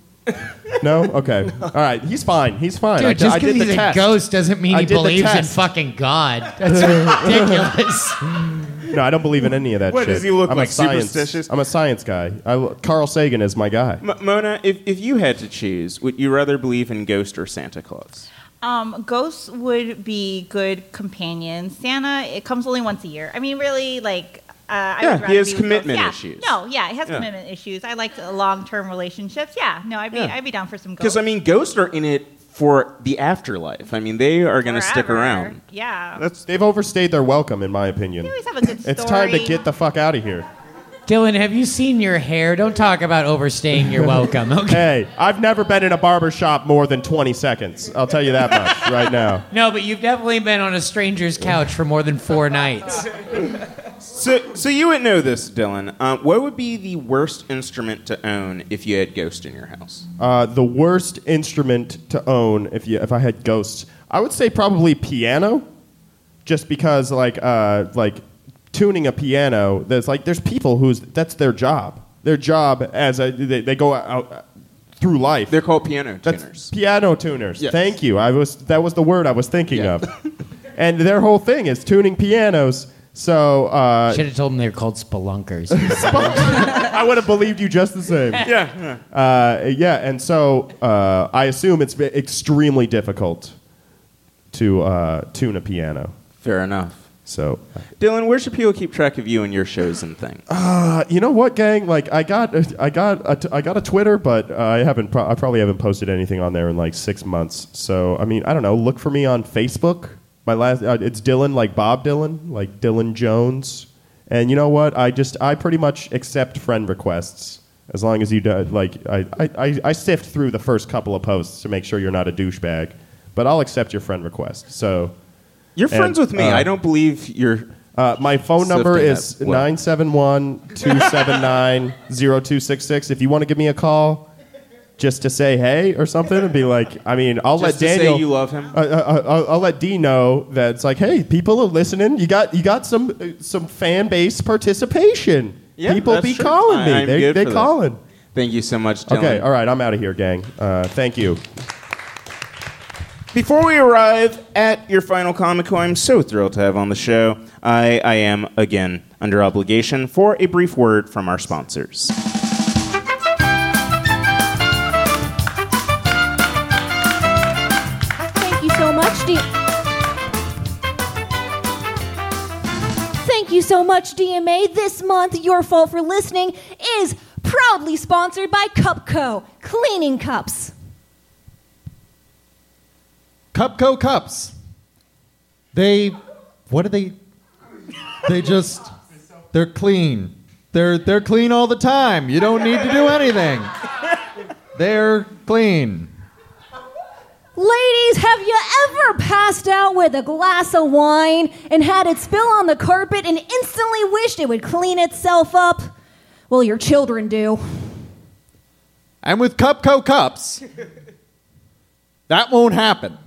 No? Okay. All right. He's fine. He's fine. I, just I because did he's the a test. ghost doesn't mean I he did the believes in test. fucking God. [laughs] That's ridiculous. No, I don't believe in any of that What, shit. does he look I'm like, a science, superstitious? I'm a science guy. I, Carl Sagan is my guy. M- Mona, if, if you had to choose, would you rather believe in ghost or Santa Claus? Um, ghosts would be good companions. Santa, it comes only once a year. I mean, really, like. Uh, I Yeah, he has commitment. Yeah. issues. No, yeah, he has Yeah. commitment issues. I like long-term relationships. Yeah, no, I'd be, Yeah. I'd be down for some ghosts. Because I mean, ghosts are in it for the afterlife. I mean, they are going to stick around. Yeah, That's, they've overstayed their welcome, in my opinion. they always have a good story. It's time to get the fuck out of here. Dylan, have you seen your hair? Don't talk about overstaying your welcome. Okay. [laughs] Hey, I've never been in a barber shop more than 20 seconds. I'll tell you that much right now. [laughs] No, but you've definitely been on a stranger's couch for more than four nights. [laughs] So, so you would know this, Dylan. Um, what would be the worst instrument to own if you had ghost in your house? Uh, the worst instrument to own if you if I had ghosts, I would say probably piano, just because like uh, like tuning a piano. There's like there's people who's that's their job. Their job as a they, they go out uh, through life. They're called piano That's tuners. piano tuners. Yes. Thank you. I was that was the word I was thinking Yeah. of. and their whole thing is tuning pianos. So uh, Should have told them they're called spelunkers. [laughs] I would have believed you just the same. Yeah. Uh, yeah, and so uh, I assume it's extremely difficult to uh, tune a piano. Fair enough. So, Dylan, where should people keep track of you and your shows and things? uh, you know what, gang? Like, I got, I got, a t- I got a Twitter, but uh, I haven't, pro- I probably haven't posted anything on there in like six months. So, I mean, I don't know. Look for me on Facebook. My last, uh, it's Dylan, like Bob Dylan, like Dylan Jones. And you know what? I just, I pretty much accept friend requests as long as you do. Like, I, I, I, I sift through the first couple of posts to make sure you're not a douchebag, but I'll accept your friend request. So. You're friends with me. uh, I don't believe you're. Uh, my phone number is that 971 279 0266. If you want to give me a call just to say hey or something and be like, I mean, I'll Just let to say Daniel. you love him? Uh, uh, I'll, I'll let D know that it's like, hey, people are listening. You got you got some uh, some fan base participation. Yeah, people be true. calling me. I'm they good they for that. calling. Thank you so much, Dylan. Okay, all right, I'm out of here, gang. Uh, thank you. Before we arrive at your final comic who I'm so thrilled to have on the show, I, I am, again, under obligation for a brief word from our sponsors. So much, DMA. This month, Your Fault for Listening is proudly sponsored by Cupco Cleaning Cups. Cupco cups. They, what do they? They just, they're clean. They're they're clean all the time. You don't need to do anything. They're clean. Ladies, have you ever passed out with a glass of wine and had it spill on the carpet and instantly wished it would clean itself up? Well, your children do. And with Cupco cups, that won't happen.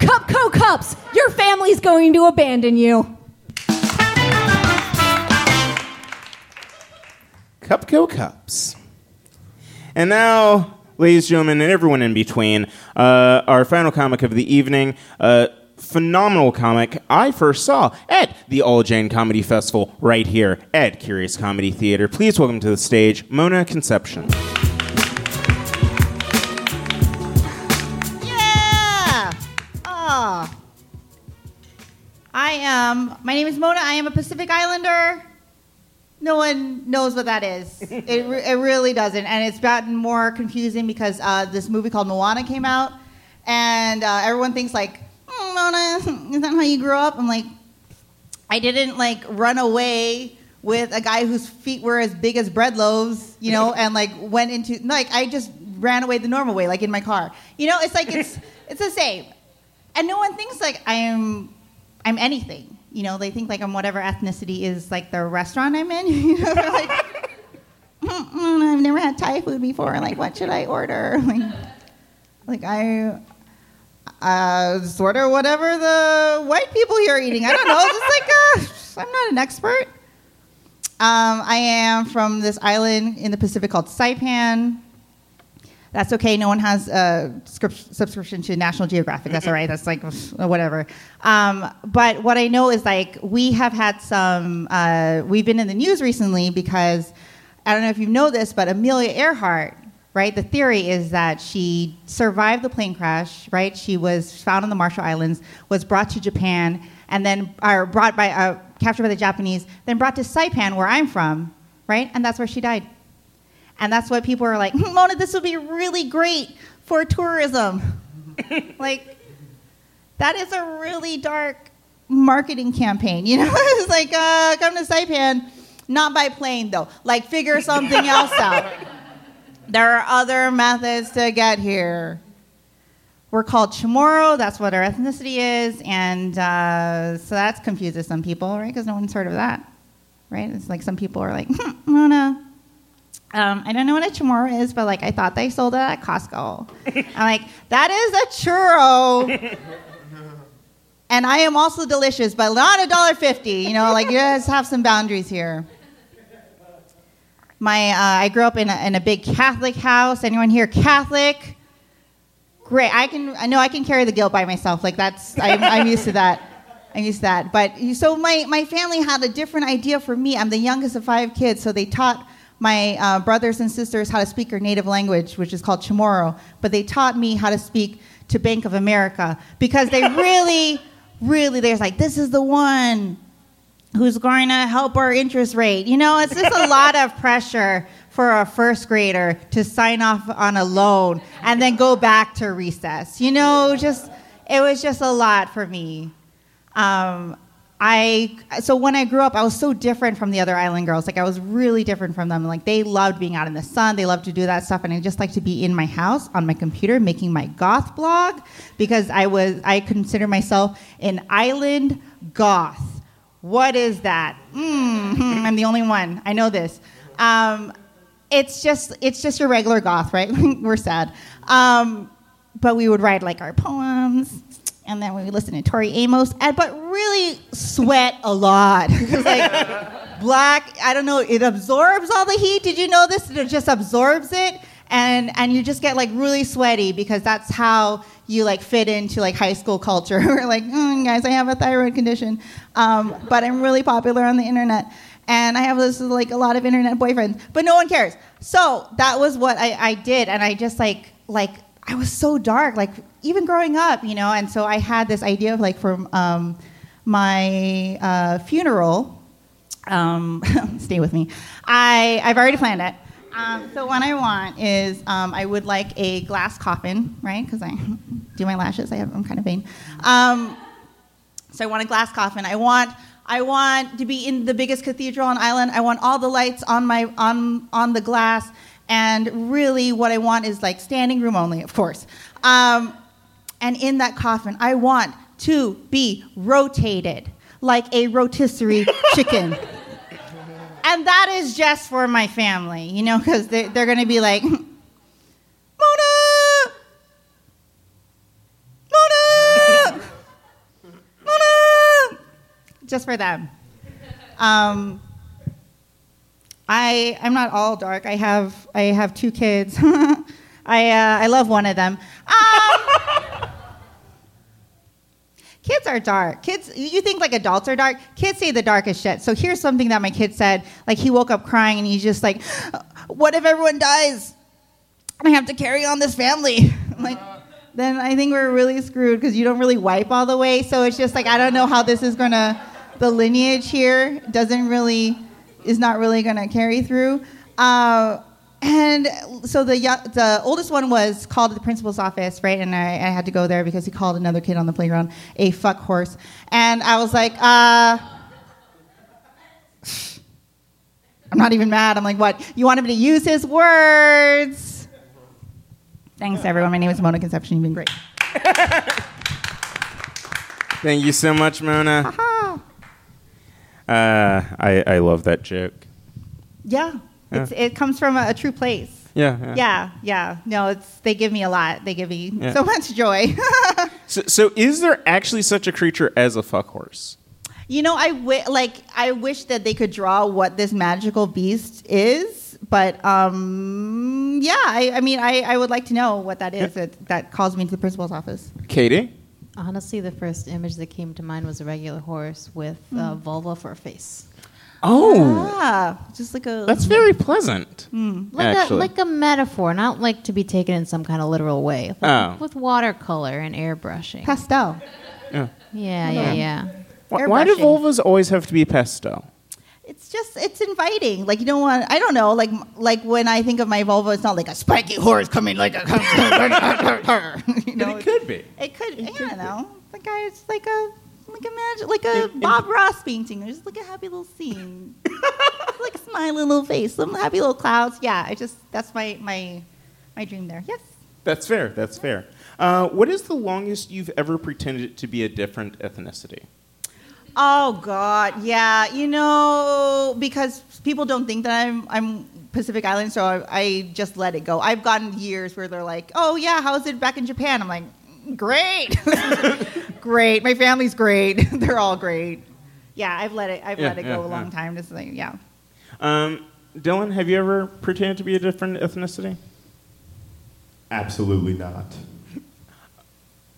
Cupco cups, your family's going to abandon you. Cupco Cups. And now, ladies and gentlemen, and everyone in between, uh, our final comic of the evening. Uh, phenomenal comic I first saw at the All Jane Comedy Festival right here at Curious Comedy Theater. Please welcome to the stage Mona Conception. Yeah. Ah. I am. My name is Mona. I am a Pacific Islander. No one knows what that is. [laughs] it, re- it really doesn't, and it's gotten more confusing because uh, this movie called Moana came out, and uh, everyone thinks like, "Hmm, Mona, [laughs] is that how you grew up? I'm like, I didn't like run away with a guy whose feet were as big as bread loaves, you know, [laughs] and like went into like I just ran away the normal way, like in my car. You know, it's like it's it's the same. And no one thinks like I'm I'm anything. You know, they think like I'm whatever ethnicity is like the restaurant I'm in. [laughs] You know, they're like, "Mm, mm, I've never had Thai food before. Like, what should I order? [laughs] Like, like I uh, just order whatever the white people here are eating. I don't know. Just like [laughs] I'm not an expert. Um, I am from this island in the Pacific called Saipan. That's okay. No one has a script, subscription to National Geographic. That's all right. That's like whatever. Um, but what I know is like we have had some. Uh, we've been in the news recently because I don't know if you know this, but Amelia Earhart, right? The theory is that she survived the plane crash, right? She was found on the Marshall Islands, was brought to Japan, and then are brought by uh, captured by the Japanese, then brought to Saipan, where I'm from, right? And that's where she died. And that's why people are like, "Hmm, Mona, this would be really great for tourism. [laughs] like, that is a really dark marketing campaign. You know, [laughs] it's like, uh, come to Saipan, not by plane though. Like, figure something else [laughs] out. There are other methods to get here. We're called Chamorro. That's what our ethnicity is, and uh, so that confuses some people, right? Because no one's heard of that, right? It's like some people are like, hmm, Mona. Um, I don't know what a chamorro is, but like I thought they sold it at Costco. I'm like, that is a churro. [laughs] and I am also delicious, but not a dollar fifty. You know, like you guys have some boundaries here. My, uh, I grew up in a, in a big Catholic house. Anyone here Catholic? Great. I can. I know I can carry the guilt by myself. Like that's. I'm, I'm used to that. I'm used to that. But so my my family had a different idea for me. I'm the youngest of five kids, so they taught my uh, brothers and sisters how to speak their native language, which is called Chamorro. But they taught me how to speak to Bank of America because they [laughs] really really they're like this is the one who's going to help our interest rate. You know, it's just a lot of pressure for a first grader to sign off on a loan and then go back to recess. You know, just it was just a lot for me. Um, I so when I grew up, I was so different from the other island girls. Like I was really different from them. Like they loved being out in the sun. They loved to do that stuff, and I just like to be in my house on my computer making my goth blog because I was I consider myself an island goth. What is that? Mm, I'm the only one. I know this. Um, it's just it's just your regular goth, right? [laughs] We're sad. Um, but we would write like our poems and then we listen to Tori Amos, and, but really sweat a lot. [laughs] Like black, I don't know, it absorbs all the heat. Did you know this? It just absorbs it, and and you just get like really sweaty because that's how you like fit into like high school culture. [laughs] We're like, mm, guys, I have a thyroid condition, um, but I'm really popular on the internet. And I have this like a lot of internet boyfriends, but no one cares. So that was what I, I did, and I just like like I was so dark, like even growing up, you know. And so I had this idea of like for um, my uh, funeral. Um, [laughs] stay with me. I I've already planned it. Um, so what I want is um, I would like a glass coffin, right? Because I [laughs] do my lashes. I have, I'm kind of vain. Um, so I want a glass coffin. I want I want to be in the biggest cathedral on island. I want all the lights on my on on the glass. And really, what I want is like standing room only, of course. Um, and in that coffin, I want to be rotated like a rotisserie [laughs] chicken. And that is just for my family, you know, because they're, they're going to be like, Mona! Mona! Mona! Just for them. Um, I, I'm not all dark. I have, I have two kids. [laughs] I, uh, I love one of them. Um, kids are dark. Kids, you think like adults are dark? Kids say the darkest shit. So here's something that my kid said. Like he woke up crying and he's just like, [gasps] "What if everyone dies? I have to carry on this family." [laughs] I'm like, then I think we're really screwed because you don't really wipe all the way. So it's just like I don't know how this is gonna. The lineage here doesn't really is not really gonna carry through. Uh, and so the the oldest one was called to the principal's office, right? And I, I had to go there because he called another kid on the playground a fuck horse. And I was like, uh, I'm not even mad. I'm like, what? You want him to use his words? Thanks, everyone. My name is Mona Conception. You've been great. [laughs] Thank you so much, Mona. Uh, I, I love that joke. Yeah, It's, it comes from a, a true place. Yeah. yeah. Yeah, yeah. No, it's they give me a lot. They give me Yeah. so much joy. [laughs] So, so is there actually such a creature as a fuck horse? You know, I wi- like I wish that they could draw what this magical beast is, but um, yeah, I, I mean, I, I would like to know what that is that, that calls me to the principal's office. Katie? Honestly, the first image that came to mind was a regular horse with a vulva for a face. Oh, Ah, just like a that's very pleasant. Like Actually. a like a metaphor, not like to be taken in some kind of literal way. Like Oh. With watercolor and airbrushing. pastel. yeah, yeah, yeah. Why, why do Airbrushing. vulvas always have to be pastel? It's just it's inviting. Like you don't want. I don't know. Like like when I think of my vulva, it's not like a spiky horse coming like a. [laughs] [laughs] you know, it could be. It could. I don't know. The guy is like a like a magic like a Bob Ross painting. There's like a happy little scene, [laughs] like a smiling little face, some happy little clouds. Yeah, I just that's my my my dream there. Yes. That's fair. That's fair. Uh, what is the longest you've ever pretended to be a different ethnicity? Oh God, yeah. You know, because people don't think that I'm I'm Pacific Island, so I, I just let it go. I've gotten years where they're like, "Oh yeah, how's it back in Japan?" I'm like, "Great, [laughs] great. My family's great. [laughs] they're all great." Yeah, I've let it. I've Yeah, let it yeah, go a long yeah. time. Just like, yeah. Um, Dylan, have you ever pretended to be a different ethnicity? Absolutely not.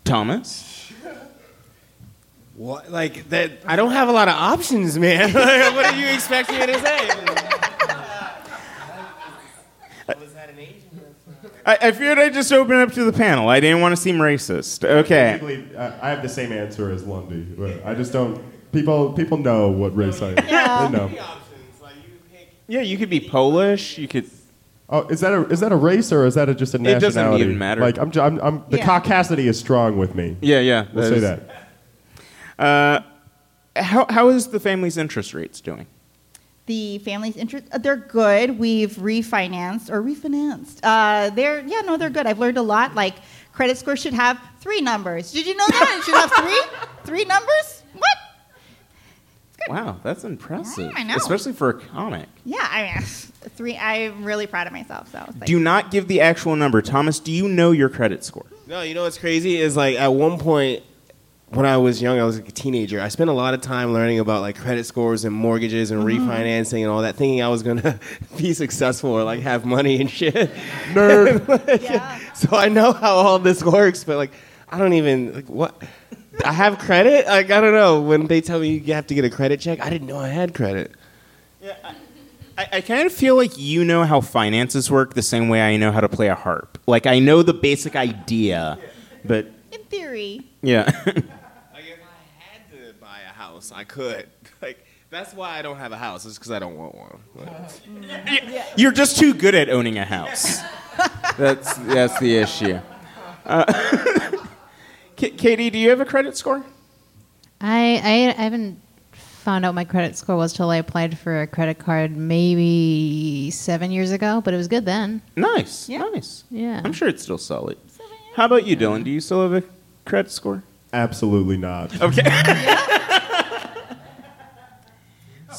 Thomas? What? Like that? I don't have a lot of options, man. [laughs] Like, what do you expect me to say? Was that an Asian? I, I feared I'd just open up to the panel. I didn't want to seem racist. Okay. Basically, uh, I have the same answer as Lundy. but I just don't. People people know what race I am. Yeah. They know. Yeah, you could be Polish. You could. Oh, is that a is that a race or is that a, just a It nationality? doesn't even matter. Like I'm, j- I'm, I'm the Yeah. caucasity is strong with me. Yeah, yeah. We'll say that. Uh, how how is the family's interest rates doing? The family's interest, uh, they're good. We've refinanced or refinanced. Uh, they're, yeah, no, they're good. I've learned a lot. Like, credit score should have three numbers. Did you know that? It should have three? [laughs] Three numbers? What? Wow, that's impressive. Yeah, I know. Especially for a comic. Yeah, I mean, [laughs] three. I'm really proud of myself. So, like, Do not give the actual number. Thomas, do you know your credit score? No, you know what's crazy is like at one point when I was young, I was like a teenager. I spent a lot of time learning about like credit scores and mortgages and mm-hmm. refinancing and all that, thinking I was gonna [laughs] be successful or like have money and shit. [laughs] Nerd. [laughs] yeah. so I know how all this works, but like I don't even like what. I have credit. Like I don't know. When they tell me you have to get a credit check, I didn't know I had credit. I, I kind of feel like you know how finances work the same way I know how to play a harp. Like I know the basic idea, but In theory. yeah. Like if I had to buy a house, I could. [laughs] Like that's why I don't have a house. It's because I don't want one. Like, [laughs] You're just too good at owning a house. [laughs] that's that's the issue. Uh, K- Katie, do you have a credit score? I, I I haven't found out my credit score was till I applied for a credit card maybe seven years ago, but it was good then. Nice, Yeah. nice. Yeah. I'm sure it's still solid. How about you, Dylan? Do you still have a credit score? Absolutely not. Okay.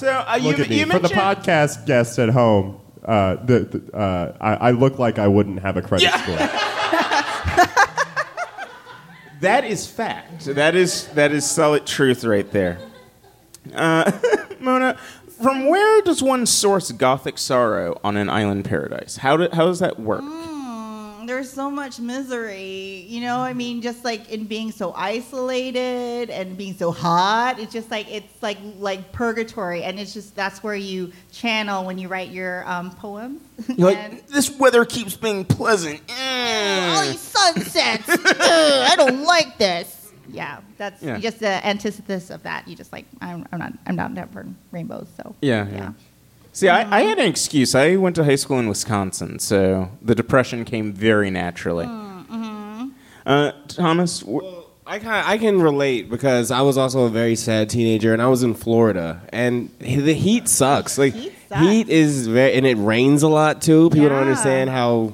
So uh, you, Look at me. you For the mentioned podcast guests at home, uh, the, the, uh, I, I look like I wouldn't have a credit Yeah. score. [laughs] that is fact. That is that is solid truth right there. Uh, [laughs] Mona, from where does one source gothic sorrow on an island paradise? How do, how does that work? Mm, there's so much misery, you know. I mean, just like in being so isolated and being so hot, it's just like it's like like purgatory, and it's just that's where you channel when you write your um, poems. You're like, this weather keeps being pleasant. all these sunsets. I don't like this. Yeah, that's Yeah. just the antithesis of that. You just like I'm, I'm not I'm not down for rainbows. So Yeah, yeah. See, I, I had an excuse. I went to high school in Wisconsin, so the depression came very naturally. Uh, Thomas, wh- I can I can relate because I was also a very sad teenager and I was in Florida and the heat sucks. Like Heat sucks. heat is very and it rains a lot too. People don't understand how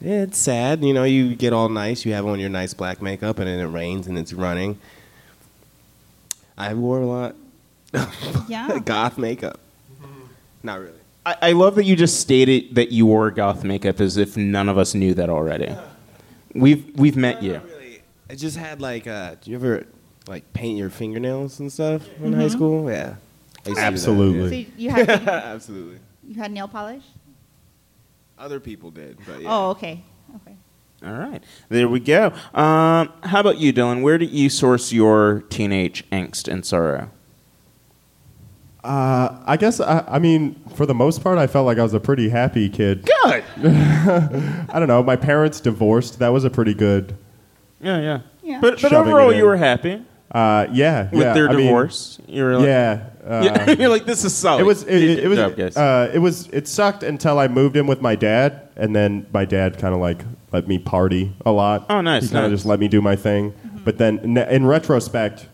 yeah, it's sad. You know, you get all nice, you have on your nice black makeup, and then it rains and it's running. I wore a lot yeah. [laughs] goth makeup. Not really. I, I love that you just stated that you wore goth makeup as if none of us knew that already. We've we've met you. Not really. I just had like, uh, do you ever like paint your fingernails and stuff in high school? Yeah. I used to do that, Absolutely. So you had. [laughs] Absolutely. you had nail polish. Other people did, but yeah. Oh, okay. Okay. All right, there we go. Um, how about you, Dylan? Where do you source your teenage angst and sorrow? Uh, I guess I, I mean, for the most part, I felt like I was a pretty happy kid. Good. [laughs] I don't know. My parents divorced. That was a pretty good. Yeah, yeah. Yeah. But but overall, you were happy Uh, yeah, with yeah, their I mean, divorce. you were like, yeah. [laughs] Uh, Yeah, you're like this is solid. It was it, it, Good was job, uh, it was it sucked until I moved in with my dad, and then my dad kind of like let me party a lot. Oh, nice, He kind of nice. just let me do my thing. But then in, in retrospect,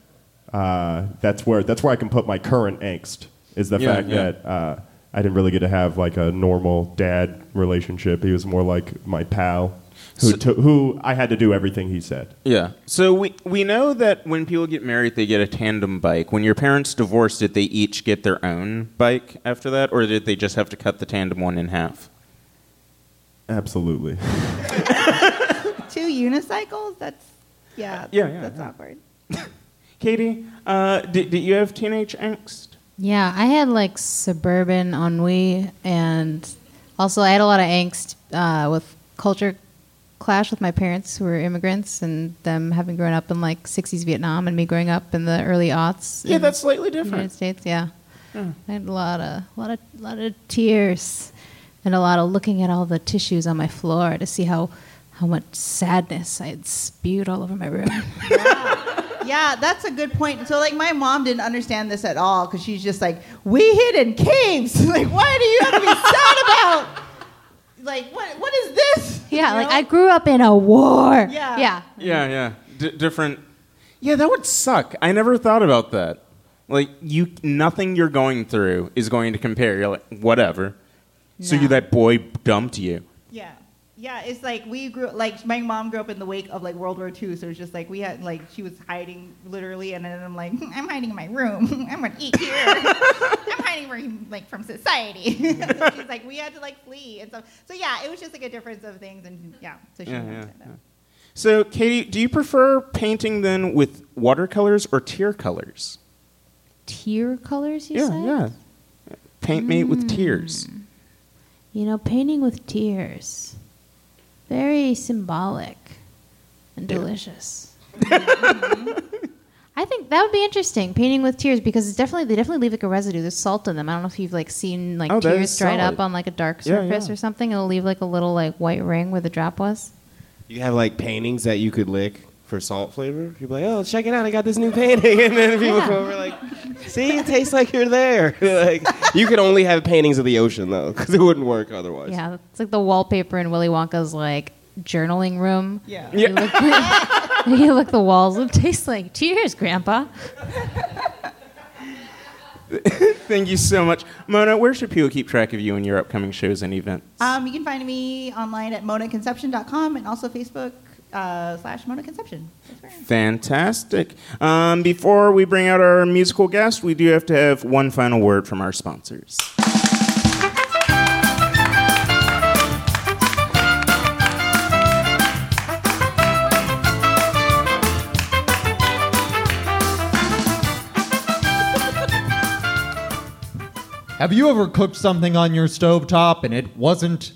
uh, that's where that's where I can put my current angst is the Yeah, fact yeah. that uh, I didn't really get to have like a normal dad relationship. He was more like my pal, who So- to, who I had to do everything he said. Yeah. So we we know that when people get married, they get a tandem bike. When your parents divorced, did they each get their own bike after that, or did they just have to cut the tandem one in half? Absolutely. [laughs] [laughs] Two unicycles. That's yeah. Yeah, yeah, That's yeah. awkward. [laughs] Katie, uh, did, did you have teenage angst? Yeah, I had like suburban ennui, and also I had a lot of angst uh, with culture clash with my parents who were immigrants and them having grown up in like 60s Vietnam and me growing up in the early aughts. Yeah, in that's slightly different. United. States. Yeah, I had a lot of, lot of, lot of tears. and a lot of looking at all the tissues on my floor to see how how much sadness I had spewed all over my room. [laughs] [laughs] Yeah, that's a good point. So, like, my mom didn't understand this at all because she's just like, we hid in caves. [laughs] like, why do you have to be sad about? Like, what? What is this? yeah, You like know? I grew up in a war. Yeah. Yeah. Yeah, yeah. D- different. Yeah, that would suck. I never thought about that. Like you, nothing you're going through is going to compare. You're like, whatever. So you, that boy dumped you. Yeah. Yeah, it's like we grew like my mom grew up in the wake of like World War II, so it's just like we had like she was hiding literally, and then I'm like hmm, I'm hiding in my room. [laughs] I'm gonna eat here. [laughs] I'm hiding from like from society. [laughs] so she's like we had to like flee and stuff. So yeah, it was just like a difference of things, and yeah. So she Yeah, didn't yeah. So, Katie, do you prefer painting then with watercolors or tear colors? Tear colors, you yeah, said? yeah. Paint me with tears. Mm. You know, painting with tears. Very symbolic and delicious. Mm-hmm. I think that would be interesting, painting with tears, because it's definitely they definitely leave like a residue. There's salt in them. I don't know if you've like seen like Oh, tears dried solid. up on like a dark Yeah, surface yeah. or something. It'll leave like a little like white ring where the drop was. You have like paintings that you could lick for salt flavor. You'd be like, "Oh, check it out! I got this new painting," [laughs] and then people Yeah. come over like, "See, it tastes like you're there." [laughs] like, you could only have paintings of the ocean though, because it wouldn't work otherwise. Yeah, it's like the wallpaper in Willy Wonka's like journaling room. Yeah. You look, [laughs] you look the walls. It tastes like tears, Grandpa. Thank you so much. Mona, where should people keep track of you and your upcoming shows and events? Um, you can find me online at monaconception.com and also Facebook uh, slash Mona Conception. That's where I am. Fantastic. Um, before we bring out our musical guest, we do have to have one final word from our sponsors. Have you ever cooked something on your stovetop and it wasn't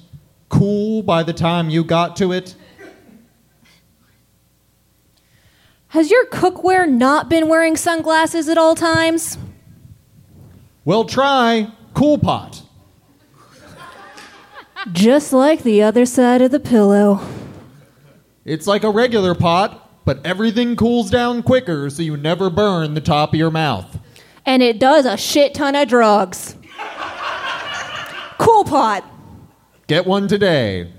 cool by the time you got to it? Has your cookware not been wearing sunglasses at all times? Well, try Cool Pot. Just like the other side of the pillow. It's like a regular pot, but everything cools down quicker so you never burn the top of your mouth. And it does a shit ton of drugs. cool pot. Get one today.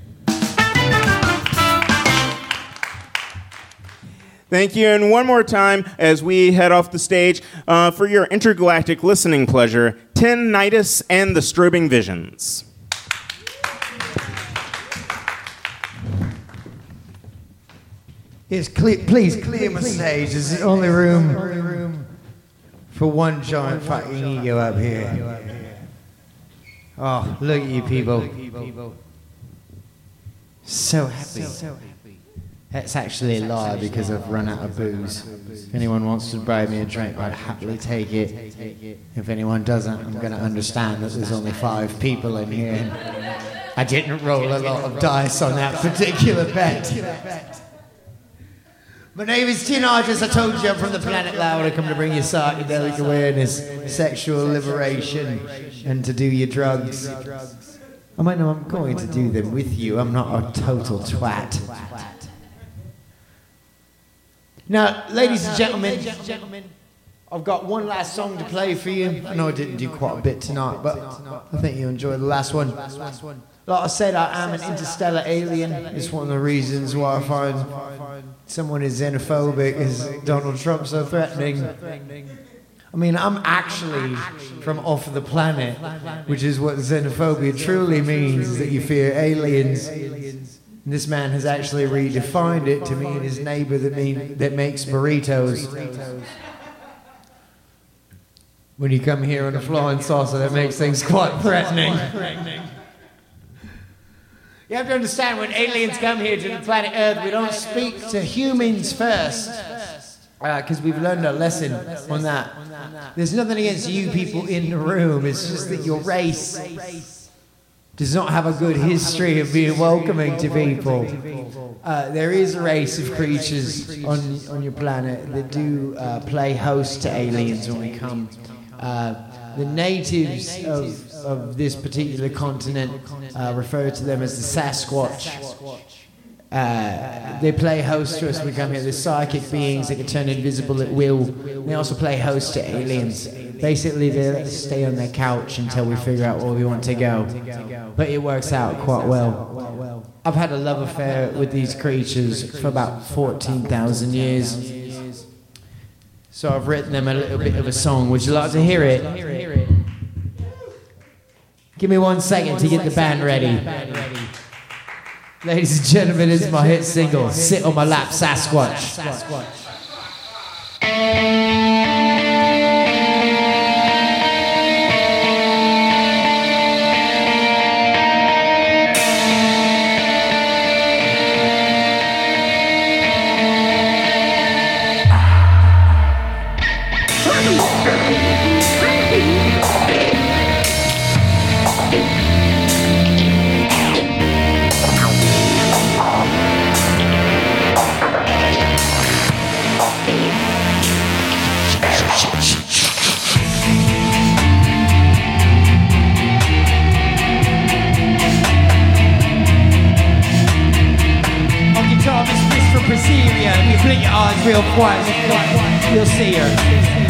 Thank you. And one more time as we head off the stage uh, for your intergalactic listening pleasure, Tinnitus and the Strobing Visions. Please clear my stage. There's the only room for one giant fucking ego up here. Oh, look at you people. So happy. That's actually a lie because I've run out of booze. If anyone wants to buy me a drink, I'd happily take it. If anyone doesn't, I'm going to understand that there's only five people in here. I didn't roll a lot of dice on that particular bet. My name is Tin Argis. I told you I'm from the planet Loud. I come to bring you psychedelic awareness, sexual liberation, and to do your drugs. I might know I'm going to do them with you. I'm not a total twat. Now, ladies and gentlemen, I've got one last song to play for you. I know I didn't do quite a bit tonight, but I think you enjoyed the last one. Like I said, I am an interstellar alien. It's one of the reasons why I find someone as xenophobic as Donald Trump so threatening. I mean, I'm actually from off the planet, which is what xenophobia truly means that you fear aliens. And this man has actually redefined it to mean his neighbor that, mean, that makes burritos. When you come here on a flying saucer, that makes things quite threatening. You have to understand when aliens come here to the planet Earth, we don't speak to humans first. Uh, because we've learned a lesson on that. There's nothing against you people in the room, it's just that your race does not have a good history of being welcoming to people. Uh, there is a race of creatures on, on your planet that do uh, uh play host to aliens when we come. Uh, the uh, natives of, of this particular continent uh, refer to them as the Sasquatch. Uh, they play host to us when we come here. They're psychic beings that can turn invisible at will. They also play host to aliens. Basically, they stay on their couch until we figure out where we want to go. But it works out quite well. I've had a love affair with these creatures for about 14,000 years. So I've written them a little bit of a song. Would you like to hear it? Give me one second to get the band ready. Ladies and gentlemen, This is my hit single, Sit on My Lap, Sasquatch. once, you'll see her.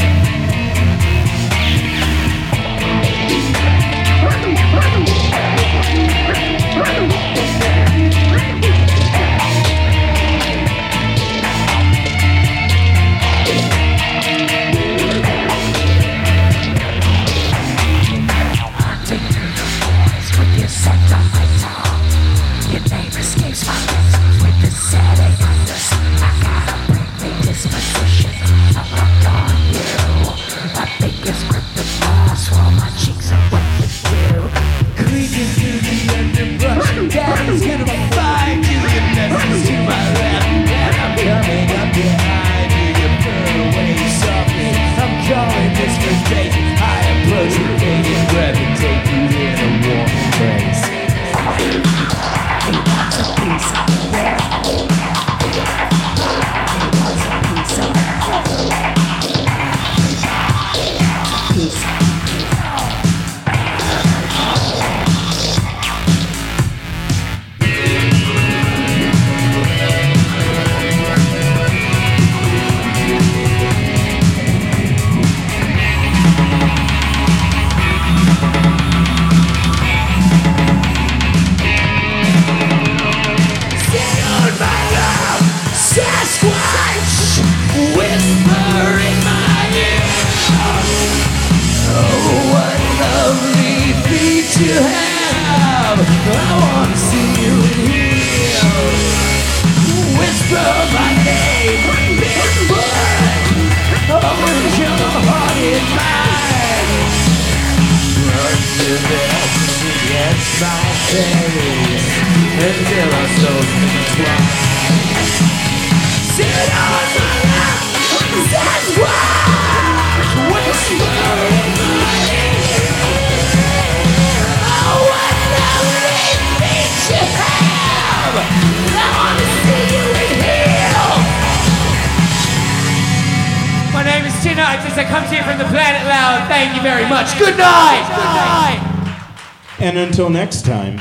until next time,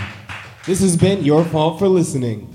this has been Your Fault for Listening.